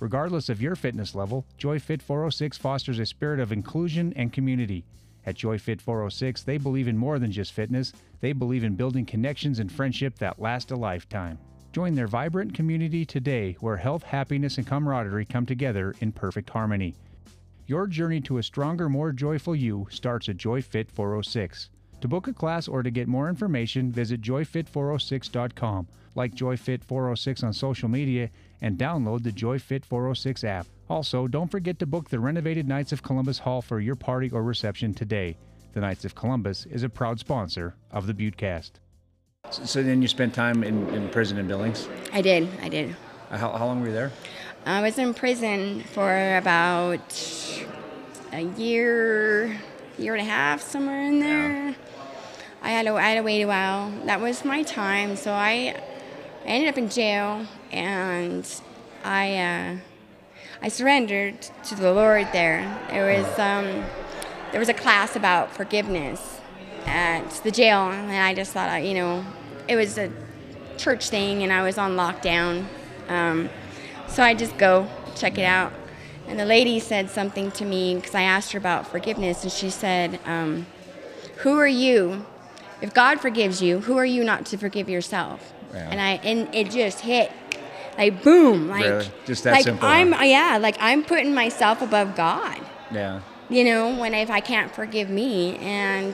Speaker 2: Regardless of your fitness level, JoyFit 406 fosters a spirit of inclusion and community. At JoyFit 406, they believe in more than just fitness, they believe in building connections and friendship that last a lifetime. Join their vibrant community today where health, happiness, and camaraderie come together in perfect harmony. Your journey to a stronger, more joyful you starts at JoyFit 406. To book a class or to get more information, visit joyfit406.com, like JoyFit 406 on social media, and download the JoyFit 406 app. Also, don't forget to book the renovated Knights of Columbus Hall for your party or reception today. The Knights of Columbus is a proud sponsor of the Buttecast. So, so then you spent time in, in prison in Billings?
Speaker 6: I did. I did.
Speaker 2: Uh, How, how long were you there?
Speaker 6: I was in prison for about a year, year and a half, somewhere in there. I had to, I had to wait a while. That was my time. So I, I ended up in jail, and I, uh, I surrendered to the Lord there. There was, um, there was a class about forgiveness at the jail, and I just thought, you know, it was a church thing, and I was on lockdown. Um, so I just go check it out. And the lady said something to me because I asked her about forgiveness, and she said, um, "Who are you? If God forgives you, who are you not to forgive yourself?"
Speaker 2: Yeah.
Speaker 6: And I and it just hit, like boom, like
Speaker 2: Really? Just that
Speaker 6: like
Speaker 2: simple,
Speaker 6: I'm yeah, like I'm putting myself above God
Speaker 2: Yeah.
Speaker 6: you know when if i can't forgive me and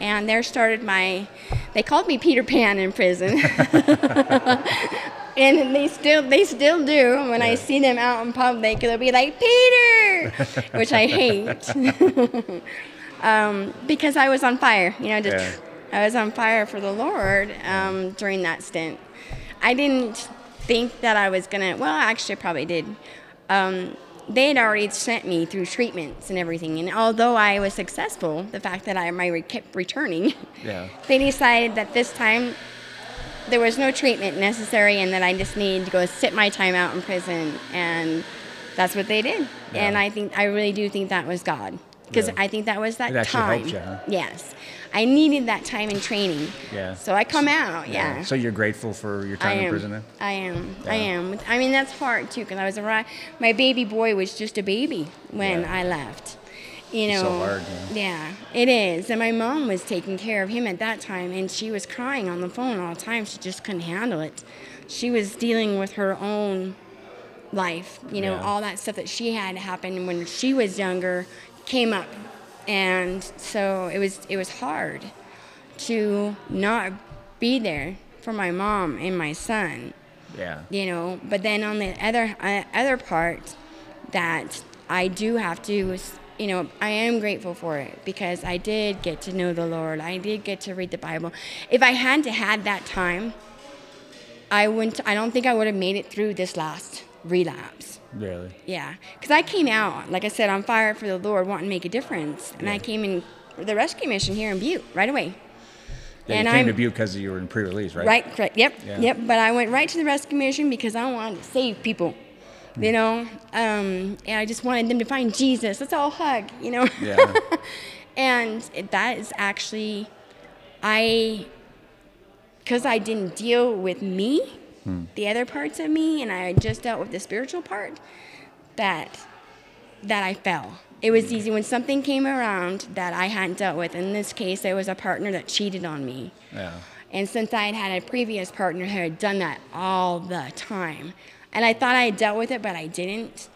Speaker 6: and there started my they called me peter pan in prison and they still they still do when i see them out in public they'll be like peter which i hate um, because i was on fire you know just
Speaker 2: Yeah.
Speaker 6: I was on fire for the lord um, during that stint i didn't think that i was gonna well actually I probably did um, they had already sent me through treatments and everything. And although I was successful, the fact that I my re- kept returning,
Speaker 2: Yeah.
Speaker 6: they decided that this time there was no treatment necessary and that I just needed to go sit my time out in prison. And that's what they did. And I think I really do think that was God. Because
Speaker 2: Yeah.
Speaker 6: I think that was that time.
Speaker 2: helped you, huh?
Speaker 6: Yes. I needed that time in training.
Speaker 2: Yeah.
Speaker 6: So I come out, yeah.
Speaker 2: So you're grateful for your time in prison then?
Speaker 6: I am. I am. I mean, that's hard too, because I was around. My baby boy was just a baby when
Speaker 2: Yeah.
Speaker 6: I left. You know.
Speaker 2: It's so hard,
Speaker 6: Yeah, it is. And my mom was taking care of him at that time, and she was crying on the phone all the time. She just couldn't handle it. She was dealing with her own life. You know,
Speaker 2: Yeah.
Speaker 6: all that stuff that she had happen when she was younger came up, and so it was it was hard to not be there for my mom and my son.
Speaker 2: Yeah.
Speaker 6: you know but then on the other uh, other part that i do have to you know i am grateful for it because i did get to know the lord. I did get to read the bible. If i hadn't had that time i wouldn't i don't think i would have made it through this last relapse
Speaker 2: Really?
Speaker 6: yeah because i came out like i said on fire for the lord wanting to make a difference and i came in the rescue mission here in butte right away
Speaker 2: Yeah,
Speaker 6: and
Speaker 2: you came
Speaker 6: I'm,
Speaker 2: to Butte because you were in pre-release, right?
Speaker 6: Right, correct. Yep,
Speaker 2: Yeah.
Speaker 6: yep. But I went right to the rescue mission because I wanted to save people.
Speaker 2: Hmm.
Speaker 6: You know, um, and I just wanted them to find Jesus. Let's all hug. You know.
Speaker 2: Yeah.
Speaker 6: and that is actually, I, because I didn't deal with me, The other parts of me, and I just dealt with the spiritual part. That, that I fell. It was easy when something came around that I hadn't dealt with. In this case, it was a partner that cheated on me.
Speaker 2: Yeah.
Speaker 6: And since I had had a previous partner who had done that all the time, and I thought I had dealt with it, but I didn't.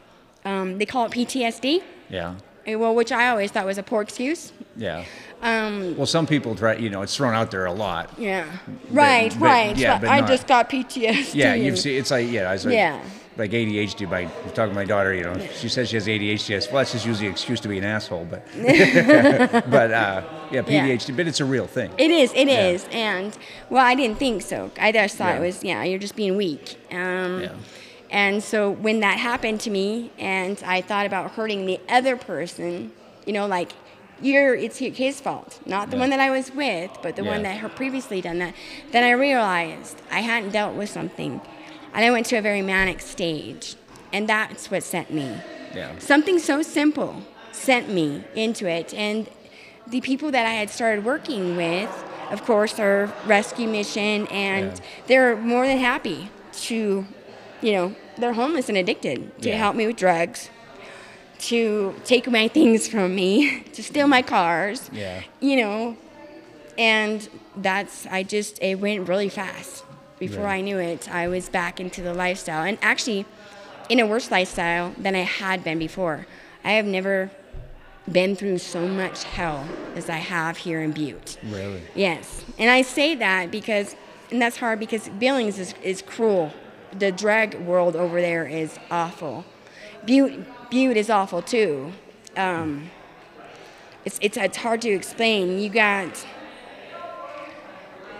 Speaker 6: Um, they call it PTSD,
Speaker 2: Yeah.
Speaker 6: well, which I always thought was a poor excuse.
Speaker 2: Yeah.
Speaker 6: Um,
Speaker 2: Well, some people try. You know, it's thrown out there a lot.
Speaker 6: yeah. Right,
Speaker 2: but-
Speaker 6: right.
Speaker 2: yeah, but
Speaker 6: I
Speaker 2: not-
Speaker 6: just got PTSD.
Speaker 2: Yeah, you've seen. It's like yeah, I was like,
Speaker 6: Yeah.
Speaker 2: like ADHD. By talking to my daughter, you know, she says she has ADHD. I said, well, that's just usually an excuse to be an asshole. But but uh, yeah, PDHD. But it's a real thing.
Speaker 6: It is, it
Speaker 2: Yeah.
Speaker 6: is, And, well, I didn't think so. I just thought
Speaker 2: Yeah.
Speaker 6: it was, yeah, you're just being weak. Um,
Speaker 2: Yeah.
Speaker 6: And so when that happened to me, and I thought about hurting the other person, you know, like, you're, it's his fault, not the
Speaker 2: Yeah.
Speaker 6: one that I was with, but the one that had previously done that. Then I realized I hadn't dealt with something. And I went to a very manic stage. And that's what sent me.
Speaker 2: Yeah.
Speaker 6: Something so simple sent me into it. And the people that I had started working with of course, our rescue mission, and
Speaker 2: Yeah.
Speaker 6: they're more than happy to, you know, they're homeless and addicted to
Speaker 2: Yeah.
Speaker 6: help me with drugs, to take my things from me, to steal my cars,
Speaker 2: Yeah.
Speaker 6: you know, and that's I just it went really fast. Before
Speaker 2: Right.
Speaker 6: I knew it, I was back into the lifestyle, and actually, in a worse lifestyle than I had been before. I have never been through so much hell as I have here in Butte.
Speaker 2: Really?
Speaker 6: Yes, and I say that because, and that's hard because Billings is, is cruel. The drag world over there is awful. Butte, Butte is awful too. Um, it's, it's it's hard to explain. You got.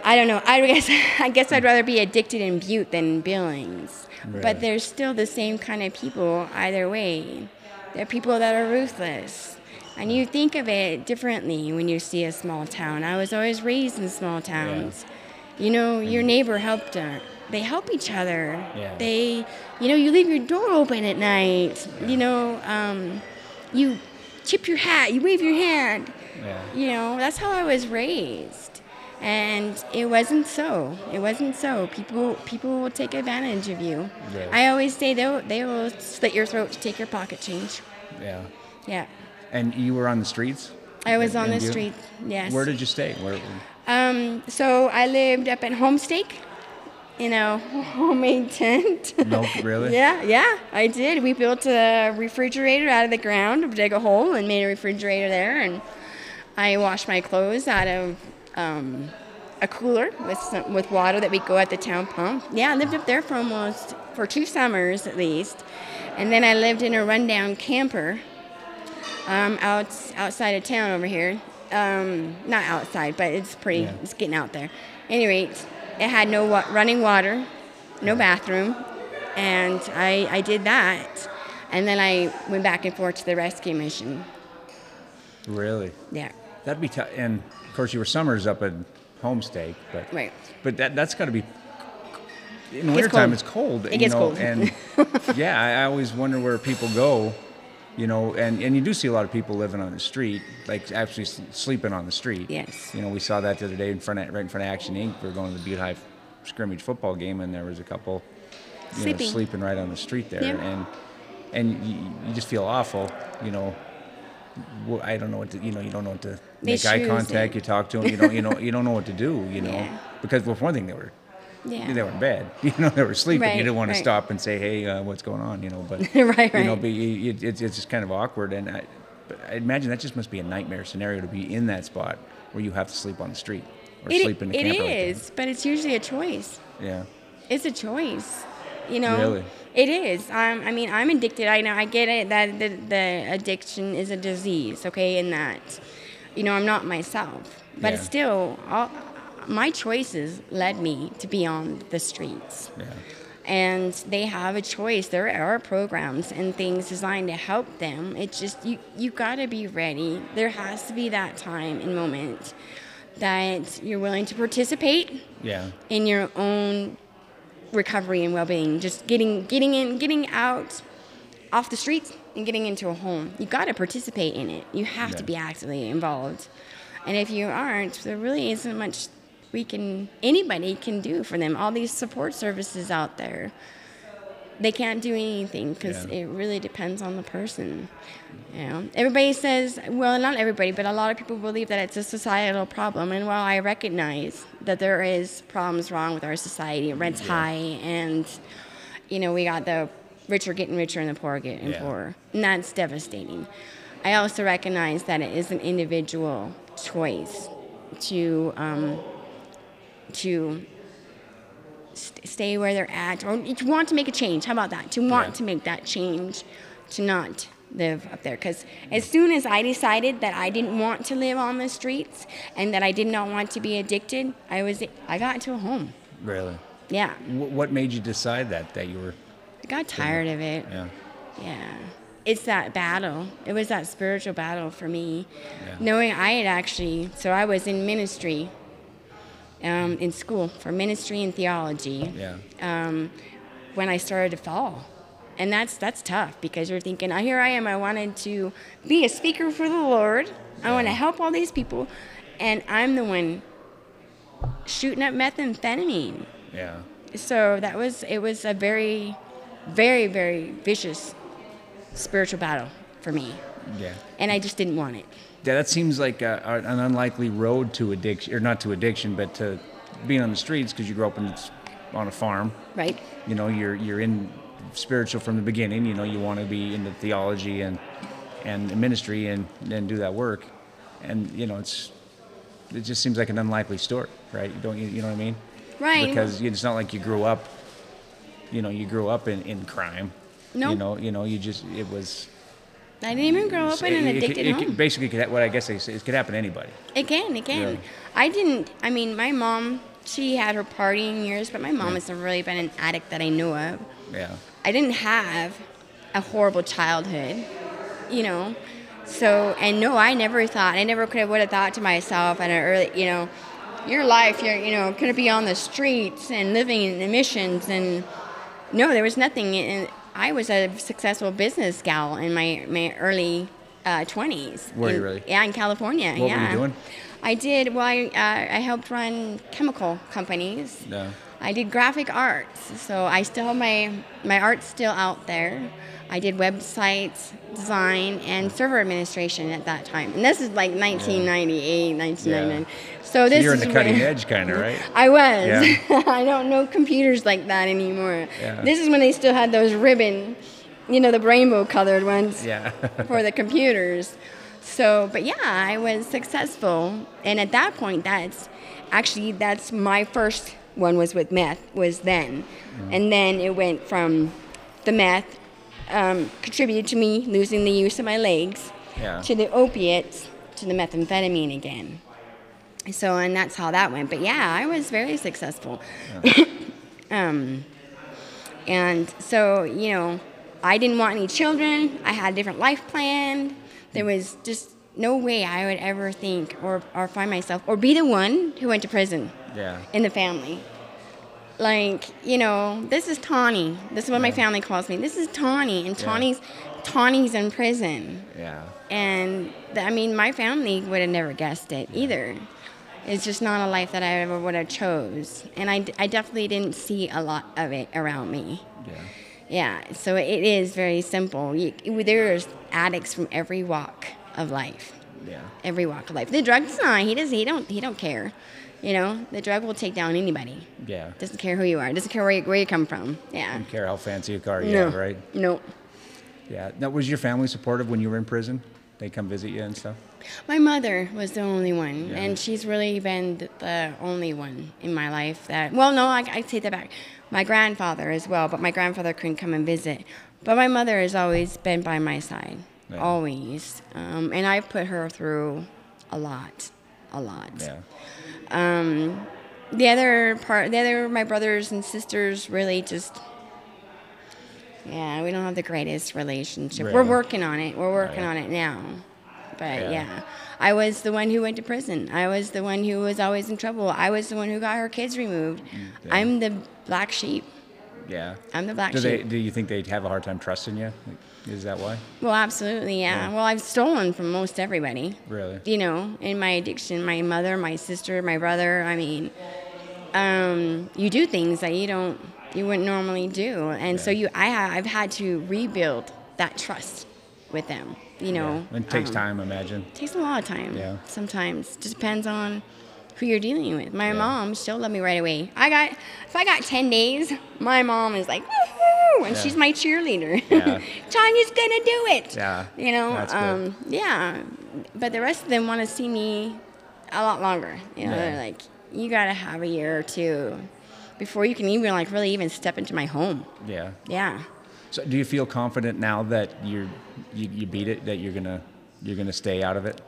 Speaker 6: I don't know. I guess I guess I'd rather be addicted in Butte than Billings.
Speaker 2: Right.
Speaker 6: But there's still the same kind of people either way. There are people that are ruthless. And you think of it differently when you see a small town. I was always raised in small towns. You know, your neighbor helped her. They help each other.
Speaker 2: Yeah.
Speaker 6: They, you know, you leave your door open at night. You know, um, you tip your hat, you wave your hand.
Speaker 2: Yeah.
Speaker 6: You know, that's how I was raised. And it wasn't so. It wasn't so. People people will take advantage of you.
Speaker 2: Right.
Speaker 6: I always say they will, they will slit your throat to take your pocket change.
Speaker 2: Yeah.
Speaker 6: Yeah.
Speaker 2: And you were on the streets?
Speaker 6: I was on the
Speaker 2: Butte?
Speaker 6: street. Yes.
Speaker 2: Where did you stay? Where?
Speaker 6: Um, so I lived up at Homestake in a homemade tent.
Speaker 2: No, really?
Speaker 6: yeah, yeah, I did. We built a refrigerator out of the ground, dig a hole, and made a refrigerator there. And I washed my clothes out of um, a cooler with some, with water that we go at the town pump. Yeah, I lived up there for almost for two summers at least, and then I lived in a rundown camper um, out outside of town over here. Um, not outside, but it's pretty.
Speaker 2: Yeah.
Speaker 6: It's getting out there. Any rate, it had no wa- running water, no bathroom, and I I did that, and then I went back and forth to the rescue mission.
Speaker 2: Really?
Speaker 6: Yeah.
Speaker 2: That'd be tough. And of course, you were summers up at Homestake, but
Speaker 6: Right.
Speaker 2: But that that's got to be. In wintertime, it's cold.
Speaker 6: It
Speaker 2: you
Speaker 6: gets
Speaker 2: know,
Speaker 6: cold.
Speaker 2: And yeah, I always wonder where people go. You know, and, and you do see a lot of people living on the street, like actually sleeping on the street.
Speaker 6: Yes.
Speaker 2: You know, we saw that the other day in front of, right in front of Action Inc. We were going to the Butte High scrimmage football game, and there was a couple, you know,
Speaker 6: Sleeping.
Speaker 2: sleeping right on the street there,
Speaker 6: Yeah.
Speaker 2: and and you, you just feel awful. You know, I don't know what to, you know, you don't know what to
Speaker 6: They
Speaker 2: make eye contact.
Speaker 6: it.
Speaker 2: You talk to them, you don't, you know, you don't know what to do. You know,
Speaker 6: Yeah.
Speaker 2: because well, for one thing, they were
Speaker 6: Yeah.
Speaker 2: they were in bed. You know, they were sleeping.
Speaker 6: Right,
Speaker 2: you didn't want to stop and say, "Hey, uh, what's going on?" You know, but
Speaker 6: Right,
Speaker 2: you know,
Speaker 6: right.
Speaker 2: but you, you, it's it's just kind of awkward, and I, but I imagine that just must be a nightmare scenario to be in that spot where you have to sleep on the street or
Speaker 6: It,
Speaker 2: sleep in the
Speaker 6: it
Speaker 2: camper. like
Speaker 6: but it's usually a choice.
Speaker 2: Yeah.
Speaker 6: It's a choice. You know,
Speaker 2: Really?
Speaker 6: it is. Um, I mean, I'm addicted. I know. I get it that the, the addiction is a disease. Okay, and that, you know, I'm not myself. But
Speaker 2: Yeah.
Speaker 6: still, all, my choices led me to be on the streets.
Speaker 2: Yeah.
Speaker 6: And they have a choice. There are programs and things designed to help them. It's just you. You gotta be ready. There has to be that time and moment that you're willing to participate
Speaker 2: Yeah.
Speaker 6: in your own recovery and well-being just getting getting in getting out off the streets and getting into a home you got to participate in it you have to be actively involved and if you aren't there really isn't much we can anybody can do for them. All these support services out there they can't do anything because
Speaker 2: Yeah.
Speaker 6: it really depends on the person you know? Everybody says well not everybody but a lot of people believe that it's a societal problem. And while i recognize that there is problems wrong with our society rent's high and you know we got the rich are getting richer and the poor are getting
Speaker 2: Yeah.
Speaker 6: poorer and that's devastating. I also recognize that it is an individual choice to um, to st- stay where they're at or to want to make a change how about that to want
Speaker 2: Yeah.
Speaker 6: to make that change to not live up there because as soon as i decided that i didn't want to live on the streets and that i did not want to be addicted i was i got into a home
Speaker 2: Really.
Speaker 6: yeah
Speaker 2: Wh- What made you decide that that you were?
Speaker 6: i got tired of it
Speaker 2: Yeah.
Speaker 6: yeah it's that battle it was that spiritual battle for me
Speaker 2: Yeah.
Speaker 6: knowing i had actually so i was in ministry um, in school for ministry and theology
Speaker 2: Yeah.
Speaker 6: um, when I started to fall. And that's that's tough because you're thinking, oh, here I am. I wanted to be a speaker for the Lord. I want to help all these people, and I'm the one shooting up methamphetamine.
Speaker 2: Yeah.
Speaker 6: So that was it was a very, very very vicious spiritual battle for me,
Speaker 2: Yeah.
Speaker 6: and I just didn't want it.
Speaker 2: Yeah, that seems like a, an unlikely road to addiction, or not to addiction, but to being on the streets because you grew up in, on a farm.
Speaker 6: Right.
Speaker 2: You know, you're you're in spiritual from the beginning. You know, you want to be into theology and and ministry and and do that work, and you know, it's it just seems like an unlikely story, right? You don't you, you know what I mean?
Speaker 6: Right.
Speaker 2: Because it's not like you grew up. You know, you grew up in, in crime.
Speaker 6: No.
Speaker 2: You know, you know, you just it was.
Speaker 6: I didn't even grow up in an
Speaker 2: it- it-
Speaker 6: addicted
Speaker 2: it-
Speaker 6: home.
Speaker 2: basically, could, what I guess they say, it could happen to anybody.
Speaker 6: It can, it can.
Speaker 2: Yeah.
Speaker 6: I didn't. I mean, my mom, she had her partying years, but my mom hasn't really been an addict that I knew of.
Speaker 2: Yeah.
Speaker 6: I didn't have a horrible childhood, you know. So, and no, I never thought, I never could have would have thought to myself at an early, you know, your life, you're, you know, going to be on the streets and living in emissions, and no, there was nothing. And I was a successful business gal in my my early uh, 20s.
Speaker 2: Were you
Speaker 6: In-
Speaker 2: really?
Speaker 6: Yeah, in California.
Speaker 2: What were you doing?
Speaker 6: I did. Well, I, uh, I helped run chemical companies.
Speaker 2: No.
Speaker 6: I did graphic arts, so I still have my my art's still out there. I did websites design and server administration at that time, and this is like 1998, 1999. So
Speaker 2: So
Speaker 6: this
Speaker 2: you're in
Speaker 6: is
Speaker 2: the cutting edge, kind of, right?
Speaker 6: I was.
Speaker 2: Yeah.
Speaker 6: I don't know computers like that anymore.
Speaker 2: Yeah.
Speaker 6: This is when they still had those ribbon, you know, the rainbow colored ones
Speaker 2: Yeah.
Speaker 6: for the computers. So, but yeah, I was successful, and at that point, that's actually that's my first one was with meth was then,
Speaker 2: Mm.
Speaker 6: and then it went from the meth um, contributed to me losing the use of my legs
Speaker 2: Yeah.
Speaker 6: to the opiates to the methamphetamine again. So, and that's how that went. But yeah, I was very successful. um, and so, you know, I didn't want any children. I had a different life planned. There was just no way I would ever think or, or find myself or be the one who went to prison
Speaker 2: Yeah.
Speaker 6: in the family. Like, you know, this is Tawny. This is what my family calls me. This is Tawny, and
Speaker 2: Yeah.
Speaker 6: Tawny's Tawny's in prison.
Speaker 2: Yeah.
Speaker 6: And th- I mean, my family would have never guessed it either. It's just not a life that I ever would have chose, and I, I definitely didn't see a lot of it around me.
Speaker 2: Yeah.
Speaker 6: Yeah, so it is very simple. You, there's addicts from every walk of life.
Speaker 2: Yeah.
Speaker 6: Every walk of life. The drug's not. He does. He don't. He don't care. You know, the drug will take down anybody.
Speaker 2: Yeah.
Speaker 6: Doesn't care who you are. Doesn't care where you, where you come from. Yeah.
Speaker 2: Don't care how fancy a car you
Speaker 6: No.
Speaker 2: have, right?
Speaker 6: No.
Speaker 2: Yeah. Now, was your family supportive when you were in prison? They come visit you and stuff.
Speaker 6: My mother was the only one,
Speaker 2: Yeah.
Speaker 6: and she's really been the only one in my life that. Well, no, I, I take that back. My grandfather as well, but my grandfather couldn't come and visit. But my mother has always been by my side,
Speaker 2: Yeah.
Speaker 6: always, um, and I put her through a lot, a lot.
Speaker 2: Yeah.
Speaker 6: Um, the other part, the other my brothers and sisters really just. Yeah, we don't have the greatest relationship. We're working on it. We're working
Speaker 2: Right.
Speaker 6: on it now. But
Speaker 2: Yeah.
Speaker 6: yeah. I was the one who went to prison. I was the one who was always in trouble. I was the one who got her kids removed.
Speaker 2: yeah.
Speaker 6: I'm the black sheep.
Speaker 2: Yeah.
Speaker 6: I'm the black
Speaker 2: do they?
Speaker 6: sheep.
Speaker 2: Do you think they'd have a hard time trusting you? Like, Is that why?
Speaker 6: Well, absolutely, yeah.
Speaker 2: Yeah.
Speaker 6: Well, I've stolen from most everybody.
Speaker 2: Really?
Speaker 6: You know, in my addiction, my mother, my sister, my brother. I mean, um, you do things that you don't, you wouldn't normally do, and so you, I, ha- I've had to rebuild that trust with them. You know,
Speaker 2: Yeah. It takes
Speaker 6: um,
Speaker 2: time, I imagine.
Speaker 6: takes a lot of time.
Speaker 2: Yeah.
Speaker 6: Sometimes just depends on who you're dealing with. My
Speaker 2: Yeah.
Speaker 6: mom, she'll love me right away. I got if I got ten days, my mom is like, woohoo, and
Speaker 2: Yeah.
Speaker 6: she's my cheerleader.
Speaker 2: Yeah.
Speaker 6: Tawnya's gonna do it.
Speaker 2: Yeah.
Speaker 6: You know, um, yeah. But the rest of them want to see me a lot longer. You know,
Speaker 2: Yeah.
Speaker 6: they're like, you gotta have a year or two before you can even like really even step into my home.
Speaker 2: Yeah.
Speaker 6: Yeah.
Speaker 2: So, do you feel confident now that you're you, you beat it? That you're gonna you're gonna stay out of it?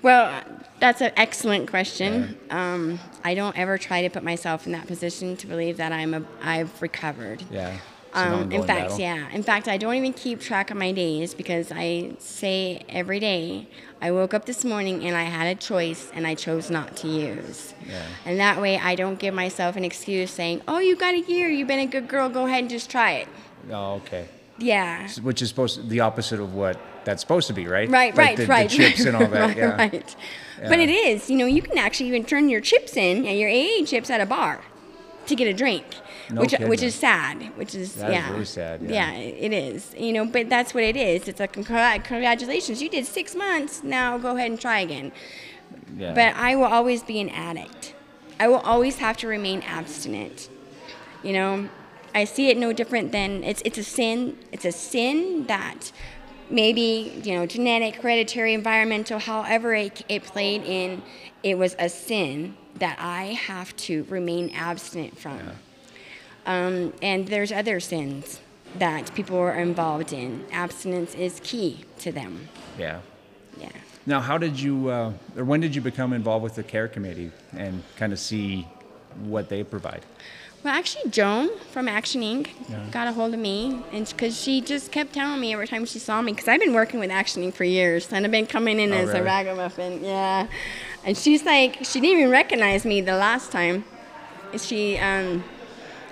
Speaker 6: Well, that's an excellent question. Um, I don't ever try to put myself in that position to believe that I'm a I've recovered.
Speaker 2: Yeah.
Speaker 6: Um, in fact,
Speaker 2: battle.
Speaker 6: yeah. In fact, I don't even keep track of my days because I say every day, I woke up this morning and I had a choice and I chose not to use.
Speaker 2: Yeah.
Speaker 6: And that way I don't give myself an excuse saying, oh, you got a year, you've been a good girl, go ahead and just try it.
Speaker 2: Oh, okay.
Speaker 6: Yeah.
Speaker 2: which is supposed to, the opposite of what that's supposed to be, right?
Speaker 6: Right,
Speaker 2: Like
Speaker 6: right,
Speaker 2: the,
Speaker 6: right.
Speaker 2: The chips and all that.
Speaker 6: right,
Speaker 2: yeah.
Speaker 6: right. But it is, you know, you can actually even turn your chips in, and your AA chips at a bar to get a drink,
Speaker 2: No
Speaker 6: which
Speaker 2: kidding.
Speaker 6: which is sad. Which is
Speaker 2: That is
Speaker 6: yeah,
Speaker 2: really sad, yeah.
Speaker 6: it is. You know, but that's what it is. It's like congratulations, you did six months. Now go ahead and try again.
Speaker 2: Yeah.
Speaker 6: But I will always be an addict. I will always have to remain abstinent. You know, I see it no different than it's it's a sin. It's a sin that maybe you know genetic, hereditary, environmental, however it, it played in, it was a sin that I have to remain abstinent from. Um, and there's other sins that people are involved in. Abstinence is key to them.
Speaker 2: yeah.
Speaker 6: Yeah.
Speaker 2: Now, how did you, uh, or when did you become involved with the care committee and kind of see what they provide?
Speaker 6: Well, actually, Joan from Action Inc.
Speaker 2: Yeah.
Speaker 6: got a hold of me, and because she just kept telling me every time she saw me, because I've been working with Action Inc. for years, and I've been coming in
Speaker 2: Oh,
Speaker 6: as a ragamuffin, yeah. And she's like, she didn't even recognize me the last time. She, um,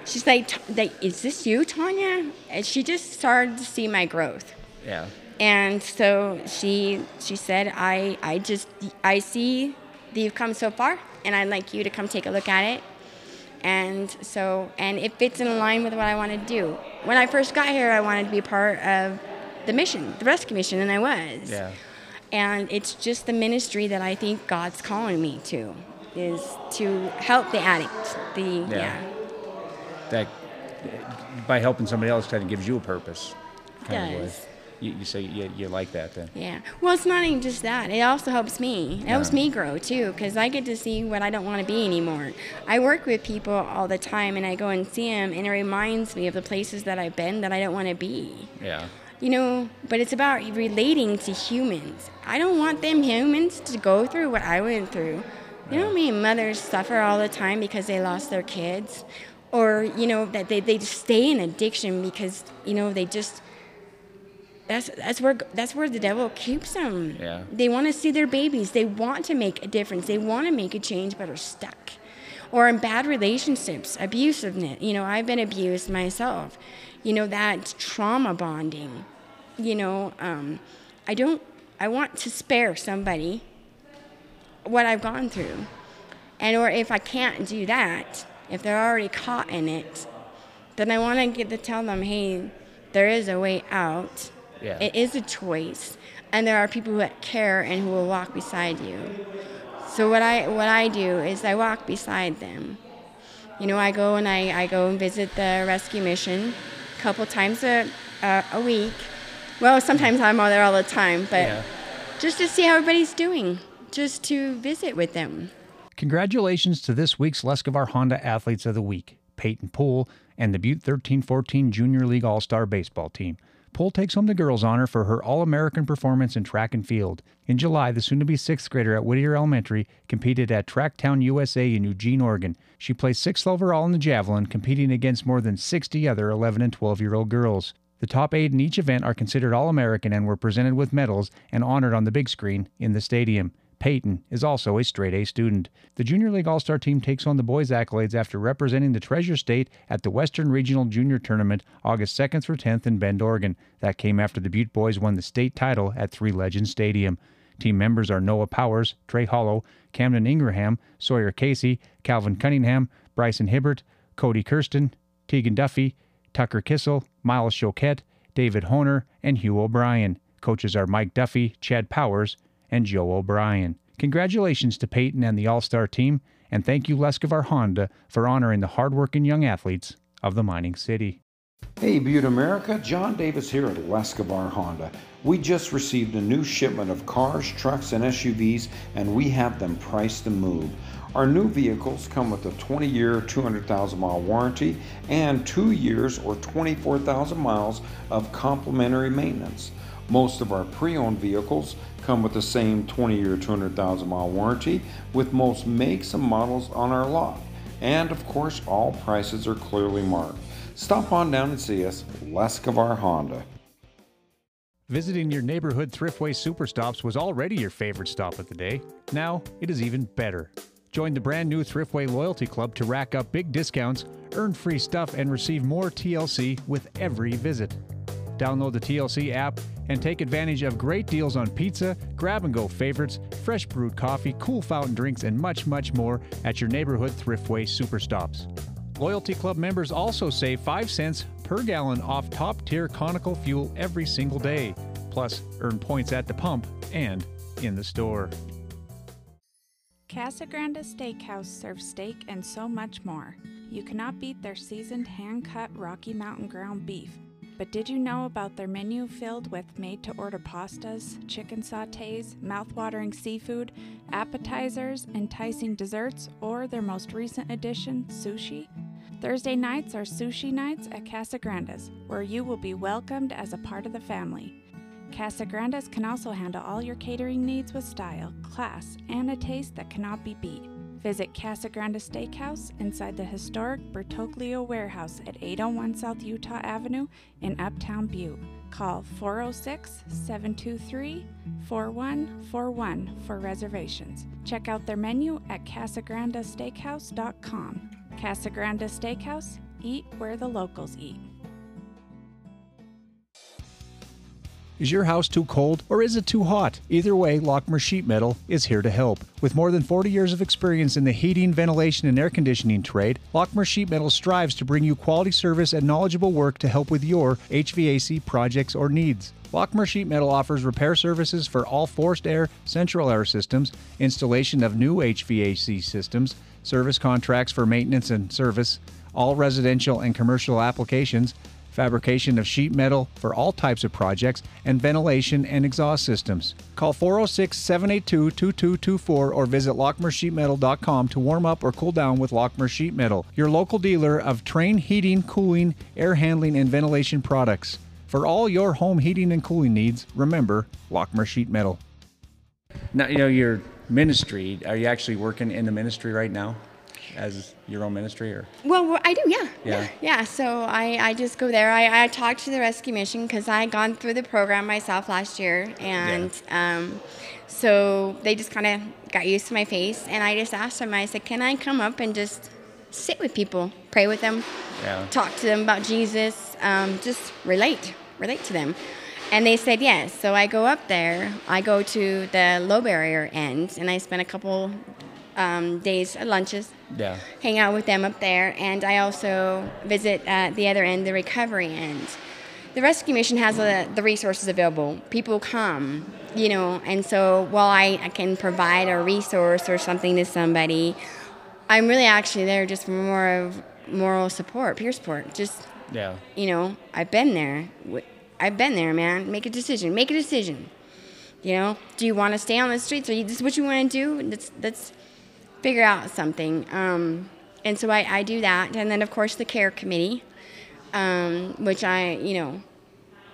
Speaker 6: she's like, like, is this you, Tawnya? And she just started to see my growth.
Speaker 2: Yeah.
Speaker 6: And so she she said, I I just I see that you've come so far, and I'd like you to come take a look at it. And so and it fits in line with what I want to do. When I first got here, I wanted to be part of the mission, the rescue mission, and I was.
Speaker 2: Yeah.
Speaker 6: And it's just the ministry that I think God's calling me to, is to help the addict. The
Speaker 2: Yeah.
Speaker 6: yeah.
Speaker 2: That by helping somebody else kind of gives you a purpose. Kind of
Speaker 6: Does.
Speaker 2: way. You, you say you, you like that then.
Speaker 6: Yeah. Well, it's not even just that. It also helps me. It helps me grow too, because I get to see what I don't want to be anymore. I work with people all the time, and I go and see them, and it reminds me of the places that I've been that I don't want to be.
Speaker 2: Yeah.
Speaker 6: You know, but it's about relating to humans. I don't want them humans to go through what I went through. You know many mothers suffer all the time because they lost their kids? Or, you know, that they, they just stay in addiction because, you know, they just that's that's where that's where the devil keeps them.
Speaker 2: Yeah.
Speaker 6: They want to see their babies. They want to make a difference. They want to make a change, but are stuck, or in bad relationships, abusiveness. You know, I've been abused myself. You know that trauma bonding. You know, um, I don't. I want to spare somebody what I've gone through, and or if I can't do that, if they're already caught in it, then I want to get to tell them, hey, there is a way out.
Speaker 2: Yeah.
Speaker 6: It is a choice, and there are people that care and who will walk beside you. So what I what I do is I walk beside them. You know, I go and I, I go and visit the rescue mission a couple times a, a, a week. Well, sometimes I'm all there all the time, but
Speaker 2: Yeah.
Speaker 6: just to see how everybody's doing, just to visit with them.
Speaker 2: Congratulations to this week's Lescavar Honda Athletes of the Week, Peyton Poole and the Butte 1314 Junior League All Star Baseball team. Poole takes home the girls' honor for her All American performance in track and field. In July, the soon to be sixth grader at Whittier Elementary competed at Tracktown USA in Eugene, Oregon. She placed sixth overall in the javelin, competing against more than 60 other 11 and 12 year old girls. The top eight in each event are considered All American and were presented with medals and honored on the big screen in the stadium. Peyton is also a straight A student. The Junior League All Star team takes on the boys' accolades after representing the Treasure State at the Western Regional Junior Tournament August 2nd through 10th in Bend, Oregon. That came after the Butte boys won the state title at Three Legends Stadium. Team members are Noah Powers, Trey Hollow, Camden Ingraham, Sawyer Casey, Calvin Cunningham, Bryson Hibbert, Cody Kirsten, Tegan Duffy, Tucker Kissel, Miles Choquette, David Honer, and Hugh O'Brien. Coaches are Mike Duffy, Chad Powers, and Joe O'Brien. Congratulations to Peyton and the All Star team, and thank you, Lescavar Honda, for honoring the hardworking young athletes of the mining city.
Speaker 12: Hey, Butte America, John Davis here at Lescavar Honda. We just received a new shipment of cars, trucks, and SUVs, and we have them priced to move. Our new vehicles come with a 20 year, 200,000 mile warranty and two years or 24,000 miles of complimentary maintenance. Most of our pre owned vehicles come with the same 20 year, 200,000 mile warranty with most makes and models on our lot. And of course, all prices are clearly marked. Stop on down and see us, Lescavar Honda.
Speaker 2: Visiting your neighborhood Thriftway Superstops was already your favorite stop of the day. Now it is even better. Join the brand new Thriftway Loyalty Club to rack up big discounts, earn free stuff, and receive more TLC with every visit. Download the TLC app and take advantage of great deals on pizza, grab and go favorites, fresh brewed coffee, cool fountain drinks, and much, much more at your neighborhood Thriftway Superstops. Loyalty Club members also save 5 cents per gallon off top tier conical fuel every single day. Plus, earn points at the pump and in the store.
Speaker 13: Casagranda Steakhouse serves steak and so much more. You cannot beat their seasoned hand cut Rocky Mountain ground beef. But did you know about their menu filled with made to order pastas, chicken sautés, mouth-watering seafood, appetizers, enticing desserts, or their most recent addition, sushi? Thursday nights are sushi nights at Casagranda's, where you will be welcomed as a part of the family. Casagranda's can also handle all your catering needs with style, class, and a taste that cannot be beat. Visit Casagranda Steakhouse inside the historic Bertoglio Warehouse at 801 South Utah Avenue in Uptown Butte. Call 406 723 4141 for reservations. Check out their menu at casagrandasteakhouse.com. Casa Grande Steakhouse, eat where the locals eat.
Speaker 2: Is your house too cold or is it too hot? Either way, Lockmer Sheet Metal is here to help. With more than 40 years of experience in the heating, ventilation, and air conditioning trade, Lockmer Sheet Metal strives to bring you quality service and knowledgeable work to help with your HVAC projects or needs. Lockmer Sheet Metal offers repair services for all forced air, central air systems, installation of new HVAC systems, service contracts for maintenance and service, all residential and commercial applications, fabrication of sheet metal for all types of projects, and ventilation and exhaust systems. Call 406 782 2224 or visit lockmersheetmetal.com to warm up or cool down with Lockmer Sheet Metal, your local dealer of Trane heating, cooling, air handling, and ventilation products. For all your home heating and cooling needs, remember Lockmer Sheet Metal. Now, you know, your ministry, are you actually working in the ministry right now? As your own ministry or?
Speaker 6: Well i do yeah.
Speaker 2: Yeah.
Speaker 6: yeah so i, I just go there. I, I talked to the rescue mission because i had gone through the program myself last year and um, so they just kind of got used to my face and i just asked them i said can i come up and just sit with people pray with them
Speaker 2: Yeah.
Speaker 6: talk to them about jesus um, just relate relate to them? And they said yes so i go up there. I go to the low barrier end and i spend a couple um, days at lunches
Speaker 2: yeah
Speaker 6: hang out with them up there, and I also visit at the other end, the recovery end. The rescue mission has uh, the resources available. People come, you know, and so while I, I can provide a resource or something to somebody, I'm really actually there just for more of moral support, peer support. Just,
Speaker 2: yeah
Speaker 6: you know, I've been there. I've been there, man. Make a decision. Make a decision. You know, do you want to stay on the streets? Or you, this is what you want to do? Let's let's figure out something. Um, and so I, I do that, and then of course the care committee, um, which I you know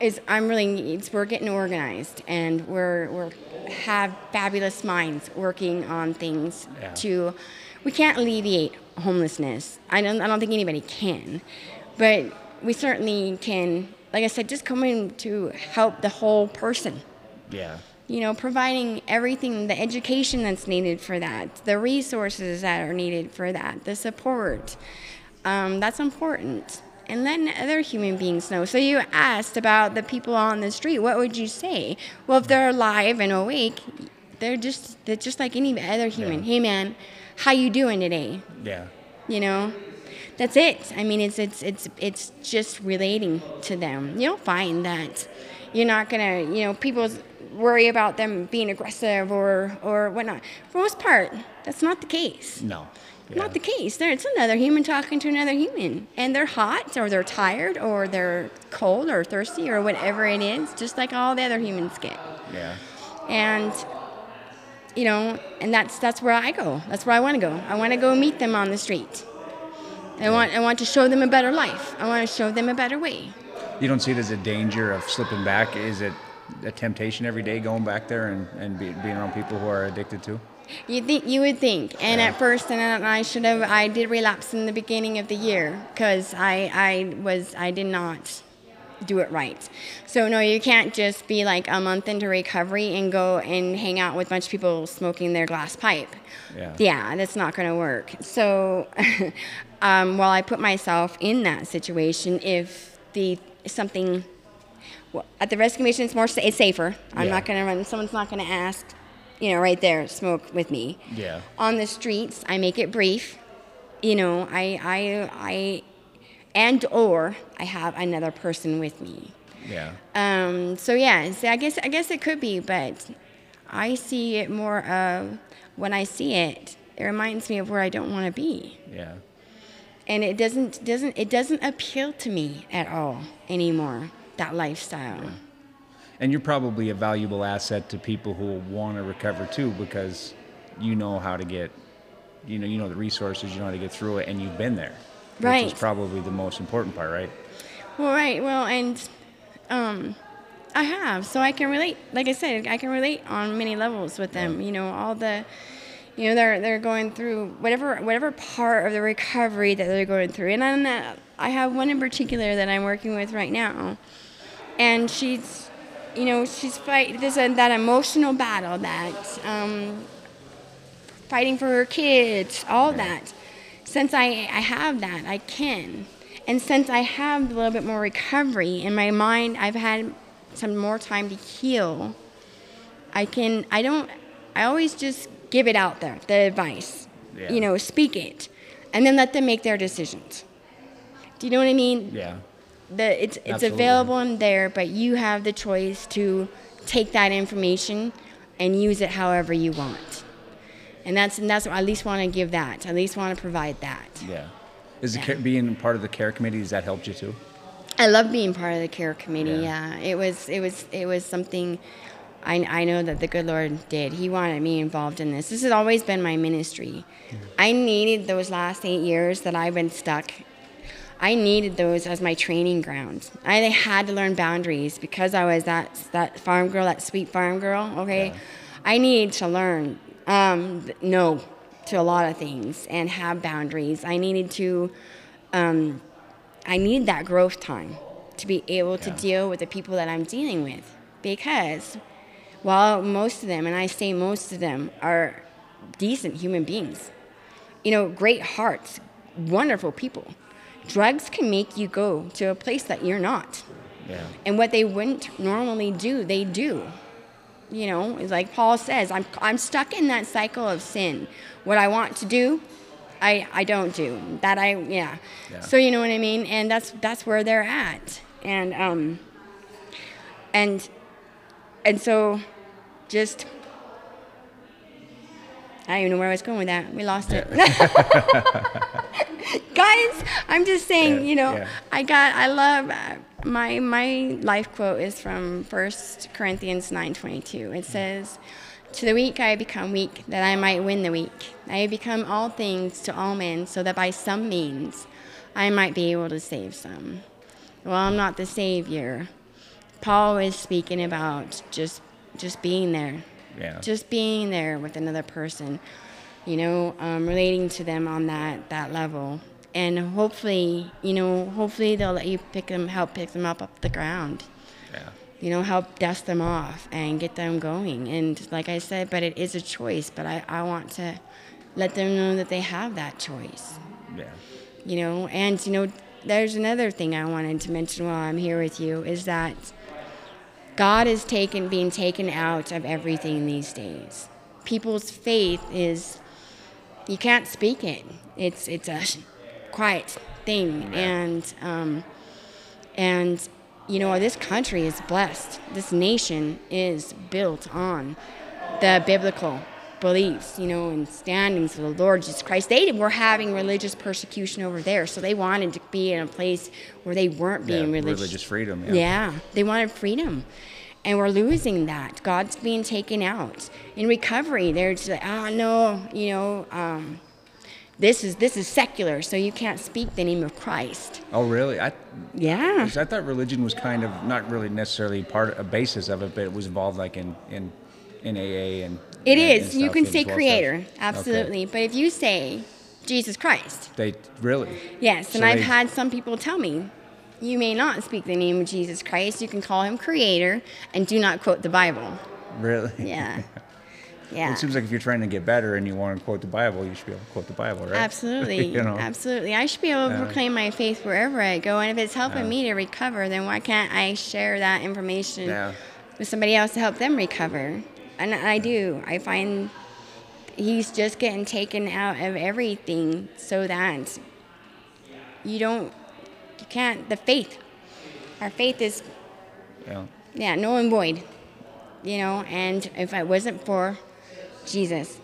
Speaker 6: is I'm really it's, we're getting organized and we're we're have fabulous minds working on things
Speaker 2: Yeah.
Speaker 6: to we can't alleviate homelessness. I don't I don't think anybody can, but we certainly can. Like I said, just come in to help the whole person
Speaker 2: yeah
Speaker 6: you know, providing everything, the education that's needed for that, the resources that are needed for that, the support. Um, that's important. And letting other human beings know. So you asked about the people on the street. What would you say? Well, if they're alive and awake, they're just they're just like any other human. Hey, man, how you doing today?
Speaker 2: yeah
Speaker 6: You know, that's it. I mean, it's it's it's it's just relating to them. You'll find that you're not gonna, you know, people worry about them being aggressive or or whatnot. For the most part, that's not the case.
Speaker 2: no.
Speaker 6: Not the case. There, it's another human talking to another human, and they're hot, or they're tired, or they're cold, or thirsty, or whatever it is, just like all the other humans get.
Speaker 2: Yeah.
Speaker 6: And you know and that's that's where i go. That's where i want to go. I want to go meet them on the street. I want i want to show them a better life. I want to show them a better way.
Speaker 2: You don't see it as a danger of slipping back? Is it a temptation every day going back there and, and be, being around people who are addicted to?
Speaker 6: You think you would think. And at first and i should have i did relapse in the beginning of the year because i i was i did not do it right. So no you can't just be like a month into recovery and go and hang out with a bunch of people smoking their glass pipe.
Speaker 2: Yeah.
Speaker 6: Yeah, that's not going to work. So, um, while I put myself in that situation, if the something at the rescue mission, it's more it's safer. I'm
Speaker 2: Yeah.
Speaker 6: not gonna run. Someone's not gonna ask, you know, right there, smoke with me.
Speaker 2: Yeah.
Speaker 6: On the streets, I make it brief. You know, I I I, and or I have another person with me.
Speaker 2: Yeah.
Speaker 6: Um, so yeah, so I guess I guess it could be, but I see it more of when I see it, it reminds me of where I don't want to be,
Speaker 2: Yeah.
Speaker 6: and it doesn't doesn't it doesn't appeal to me at all anymore. That lifestyle.
Speaker 2: And you're probably a valuable asset to people who want to recover too, because you know how to get, you know, you know the resources, you know how to get through it, and you've been there. Which
Speaker 6: Right.
Speaker 2: is probably the most important part, right?
Speaker 6: Well, right. Well, and um, I have, so I can relate. Like I said, I can relate on many levels with them. You know, all the, you know, they're they're going through whatever whatever part of the recovery that they're going through. And I'm I have one in particular that I'm working with right now, and she's, you know, she's fight. There's a, that emotional battle that um, fighting for her kids, all that. Since I, I have that, I can. And since I have a little bit more recovery in my mind, I've had some more time to heal. I can, I don't, I always just give it out there, the advice.
Speaker 2: Yeah.
Speaker 6: You know, speak it. And then let them make their decisions. Do you know what I mean?
Speaker 2: Yeah.
Speaker 6: The it's it's
Speaker 2: Absolutely.
Speaker 6: available in there, but you have the choice to take that information and use it however you want. And that's and that's I at least want to give that. I at least want to provide that.
Speaker 2: Yeah. Is care, being part of the care committee has that helped you too?
Speaker 6: I love being part of the care committee.
Speaker 2: Yeah.
Speaker 6: Yeah, it was it was it was something I, I know that the good Lord did. He wanted me involved in this. This has always been my ministry. I needed those last eight years that I've been stuck. I needed those as my training ground. I had to learn boundaries because I was that that farm girl, that sweet farm girl. Okay, I needed to learn um, no to a lot of things and have boundaries. I needed to. Um, I need that growth time to be able to deal with the people that I'm dealing with because while most of them, and I say most of them, are decent human beings, you know, great hearts, wonderful people, drugs can make you go to a place that you're not.
Speaker 2: Yeah.
Speaker 6: And what they wouldn't normally do, they do. You know, it's like Paul says, I'm, I'm stuck in that cycle of sin. What I want to do, I, I don't do. That I, yeah.
Speaker 2: Yeah.
Speaker 6: So you know what I mean? And that's, that's where they're at. And, um, and, and so just, I don't even know where I was going with that. We lost it. Guys, I'm just saying,
Speaker 2: Yeah,
Speaker 6: you know,
Speaker 2: yeah.
Speaker 6: I got, I love, uh, my, my life quote is from 1 Corinthians 9.22. It says, to the weak I become weak, that I might win the weak. I become all things to all men, so that by some means I might be able to save some. Well, I'm not the savior. Paul is speaking about just just being there.
Speaker 2: Yeah.
Speaker 6: Just being there with another person, you know, um, relating to them on that, that level. And hopefully, you know, hopefully they'll let you pick them, help pick them up off the ground
Speaker 2: Yeah.
Speaker 6: you know, help dust them off and get them going. And like I said, but it is a choice, but I, I want to let them know that they have that choice,
Speaker 2: Yeah.
Speaker 6: you know. And, you know, there's another thing I wanted to mention while I'm here with you is that God is taken, being taken out of everything these days. People's faith is, you can't speak it. It's, it's a quiet thing. And, um, and you know this country is blessed this nation is built on the biblical beliefs you know and standings of the lord jesus christ they were having religious persecution over there so they wanted to be in a place where they weren't being
Speaker 2: yeah.
Speaker 6: religious
Speaker 2: Religious freedom. Yeah.
Speaker 6: yeah, they wanted freedom. And we're losing that. God's being taken out. In recovery, they're just like, oh no, you know, um, this is this is secular, so you can't speak the name of Christ.
Speaker 2: Oh, really? I
Speaker 6: Yeah.
Speaker 2: I thought religion was kind of not really necessarily part a basis of it, but it was involved like in in in AA and.
Speaker 6: It
Speaker 2: and-
Speaker 6: is.
Speaker 2: and
Speaker 6: you can say creator,
Speaker 2: stuff.
Speaker 6: absolutely. But if you say Jesus Christ,
Speaker 2: They really.
Speaker 6: yes, and
Speaker 2: So
Speaker 6: I've
Speaker 2: they-
Speaker 6: had some people tell me, you may not speak the name of Jesus Christ. You can call him creator and do not quote the Bible.
Speaker 2: Really.
Speaker 6: Yeah. Yeah.
Speaker 2: It seems like if you're trying to get better and you want to quote the Bible, you should be able to quote the Bible, right?
Speaker 6: Absolutely.
Speaker 2: you know?
Speaker 6: Absolutely. I should be able to
Speaker 2: Yeah.
Speaker 6: proclaim my faith wherever I go. And if it's helping
Speaker 2: Yeah.
Speaker 6: me to recover, then why can't I share that information
Speaker 2: Yeah.
Speaker 6: with somebody else to help them recover? And I do. I find he's just getting taken out of everything so that you don't, you can't, the faith, our faith is,
Speaker 2: Yeah.
Speaker 6: yeah, null and void, you know, and if it wasn't for Jesus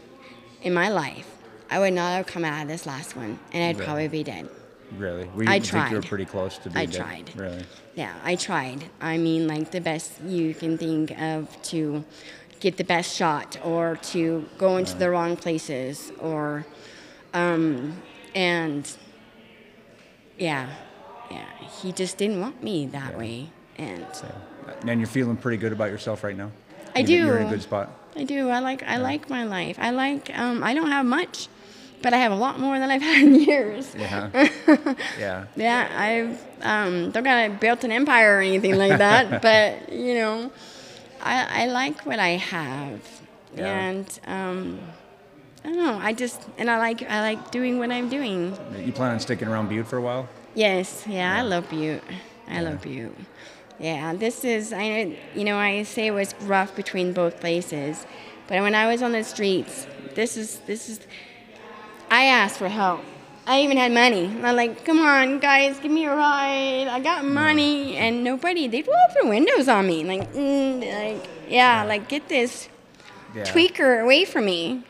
Speaker 6: in my life, I would not have come out of this last one, and I'd
Speaker 2: Really?
Speaker 6: probably be dead.
Speaker 2: Really? Were you,
Speaker 6: I
Speaker 2: think you were
Speaker 6: tried.
Speaker 2: pretty close to
Speaker 6: I
Speaker 2: being dead?
Speaker 6: tried.
Speaker 2: Really?
Speaker 6: Yeah, I tried. I mean, like the best you can think of to get the best shot, or to go into the wrong places, or, um, and yeah, yeah, he just didn't want me that way, and
Speaker 2: And you're feeling pretty good about yourself right now?
Speaker 6: I
Speaker 2: You- You're in a
Speaker 6: do.
Speaker 2: good spot?
Speaker 6: I do. I like. I like my life. I like. Um, I don't have much, but I have a lot more than I've had in years.
Speaker 2: Yeah. yeah.
Speaker 6: Yeah, I've um, don't got to built an empire or anything like that, but you know, I, I like what I have,
Speaker 2: Yeah.
Speaker 6: and um, I don't know. I just and I like I like doing what I'm doing.
Speaker 2: You plan on sticking around Butte for a while?
Speaker 6: Yes, yeah, I love Butte. I love Butte. Yeah, this is I you know I say it was rough between both places, but when I was on the streets, this is this is I asked for help. I even had money. I'm like, come on, guys, give me a ride. I got money, and nobody. They'd roll up their windows on me, like, mm, like, yeah, like get this
Speaker 2: Yeah.
Speaker 6: tweaker away from me.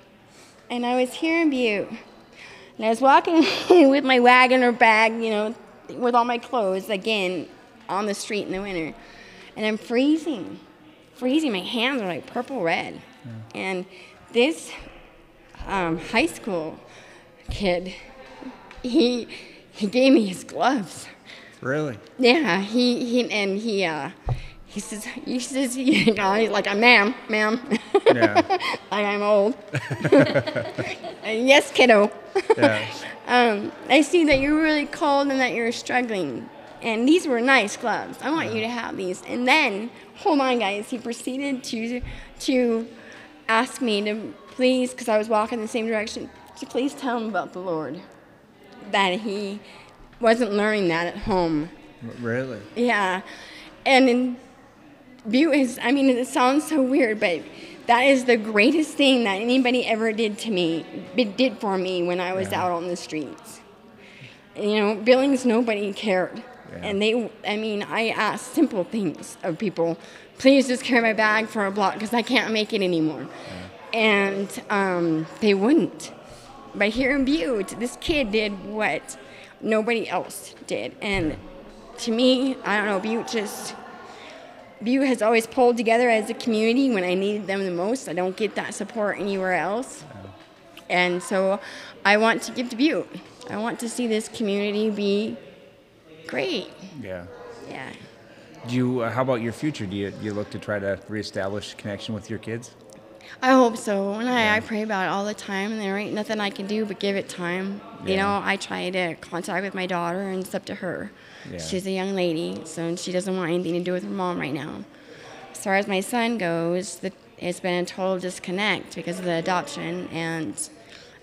Speaker 6: And I was here in Butte, and I was walking with my wagon or bag, you know, with all my clothes again on the street in the winter, and I'm freezing, freezing. My hands are like purple red, and this um, high school kid, he he gave me his gloves.
Speaker 2: Really?
Speaker 6: Yeah, he, he and he uh he says he says you know, he's like ma'am, ma'am.
Speaker 2: Yeah.
Speaker 6: like I'm old. And yes, kiddo.
Speaker 2: Yeah.
Speaker 6: um, I see that you're really cold and that you're struggling. And these were nice gloves. I want you to have these. And then, hold on, guys. He proceeded to to ask me to please, because I was walking the same direction, to please tell him about the Lord. That he wasn't learning that at home.
Speaker 2: Really?
Speaker 6: Yeah. And in Butte is, I mean, it sounds so weird, but that is the greatest thing that anybody ever did to me, it did for me when I was
Speaker 2: Yeah.
Speaker 6: out on the streets. You know, Billings, nobody cared. And they, I mean, I asked simple things of people. Please just carry my bag for a block because I can't make it anymore. And um, they wouldn't. But here in Butte, this kid did what nobody else did. And to me, I don't know, Butte just, Butte has always pulled together as a community when I needed them the most. I don't get that support anywhere else. And so I want to give to Butte. I want to see this community be great.
Speaker 2: Yeah.
Speaker 6: Yeah.
Speaker 2: Do you? Uh, how about your future? Do you, do you look to try to reestablish connection with your kids?
Speaker 6: I hope so. And I, I pray about it all the time, and there ain't nothing I can do but give it time. You know, I try to contact with my daughter, and it's up to her.
Speaker 2: Yeah.
Speaker 6: She's a young lady, so she doesn't want anything to do with her mom right now. As far as my son goes, the, it's been a total disconnect because of the adoption, and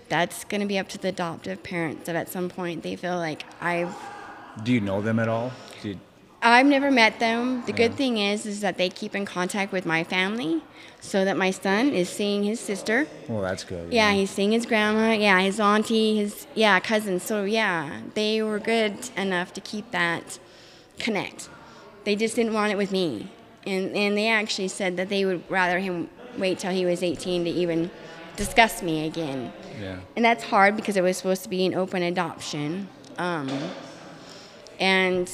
Speaker 6: that's going to be up to the adoptive parents. That at some point they feel like I've
Speaker 2: Do you know them at all? You,
Speaker 6: I've never met them. The good thing is, is that they keep in contact with my family, so that my son is seeing his sister.
Speaker 2: well, that's good.
Speaker 6: Yeah, he's seeing his grandma. Yeah, his auntie, his yeah cousins. So yeah, they were good enough to keep that connect. They just didn't want it with me, and and they actually said that they would rather him wait till he was 18 to even discuss me again.
Speaker 2: Yeah.
Speaker 6: And that's hard because it was supposed to be an open adoption. Um, and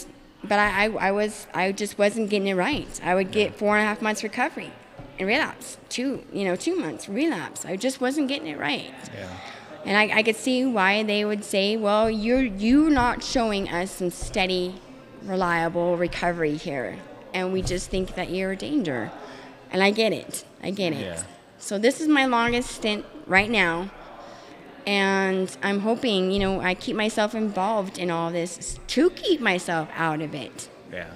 Speaker 6: but I, I, I was I just wasn't getting it right. I would get four and a half months recovery and relapse. Two you know, two months relapse. I just wasn't getting it right.
Speaker 2: Yeah.
Speaker 6: And I, I could see why they would say, well, you're you not showing us some steady, reliable recovery here. And we just think that you're a danger. And I get it. I get it.
Speaker 2: Yeah.
Speaker 6: So this is my longest stint right now. And I'm hoping, you know, I keep myself involved in all this to keep myself out of it.
Speaker 2: Yeah.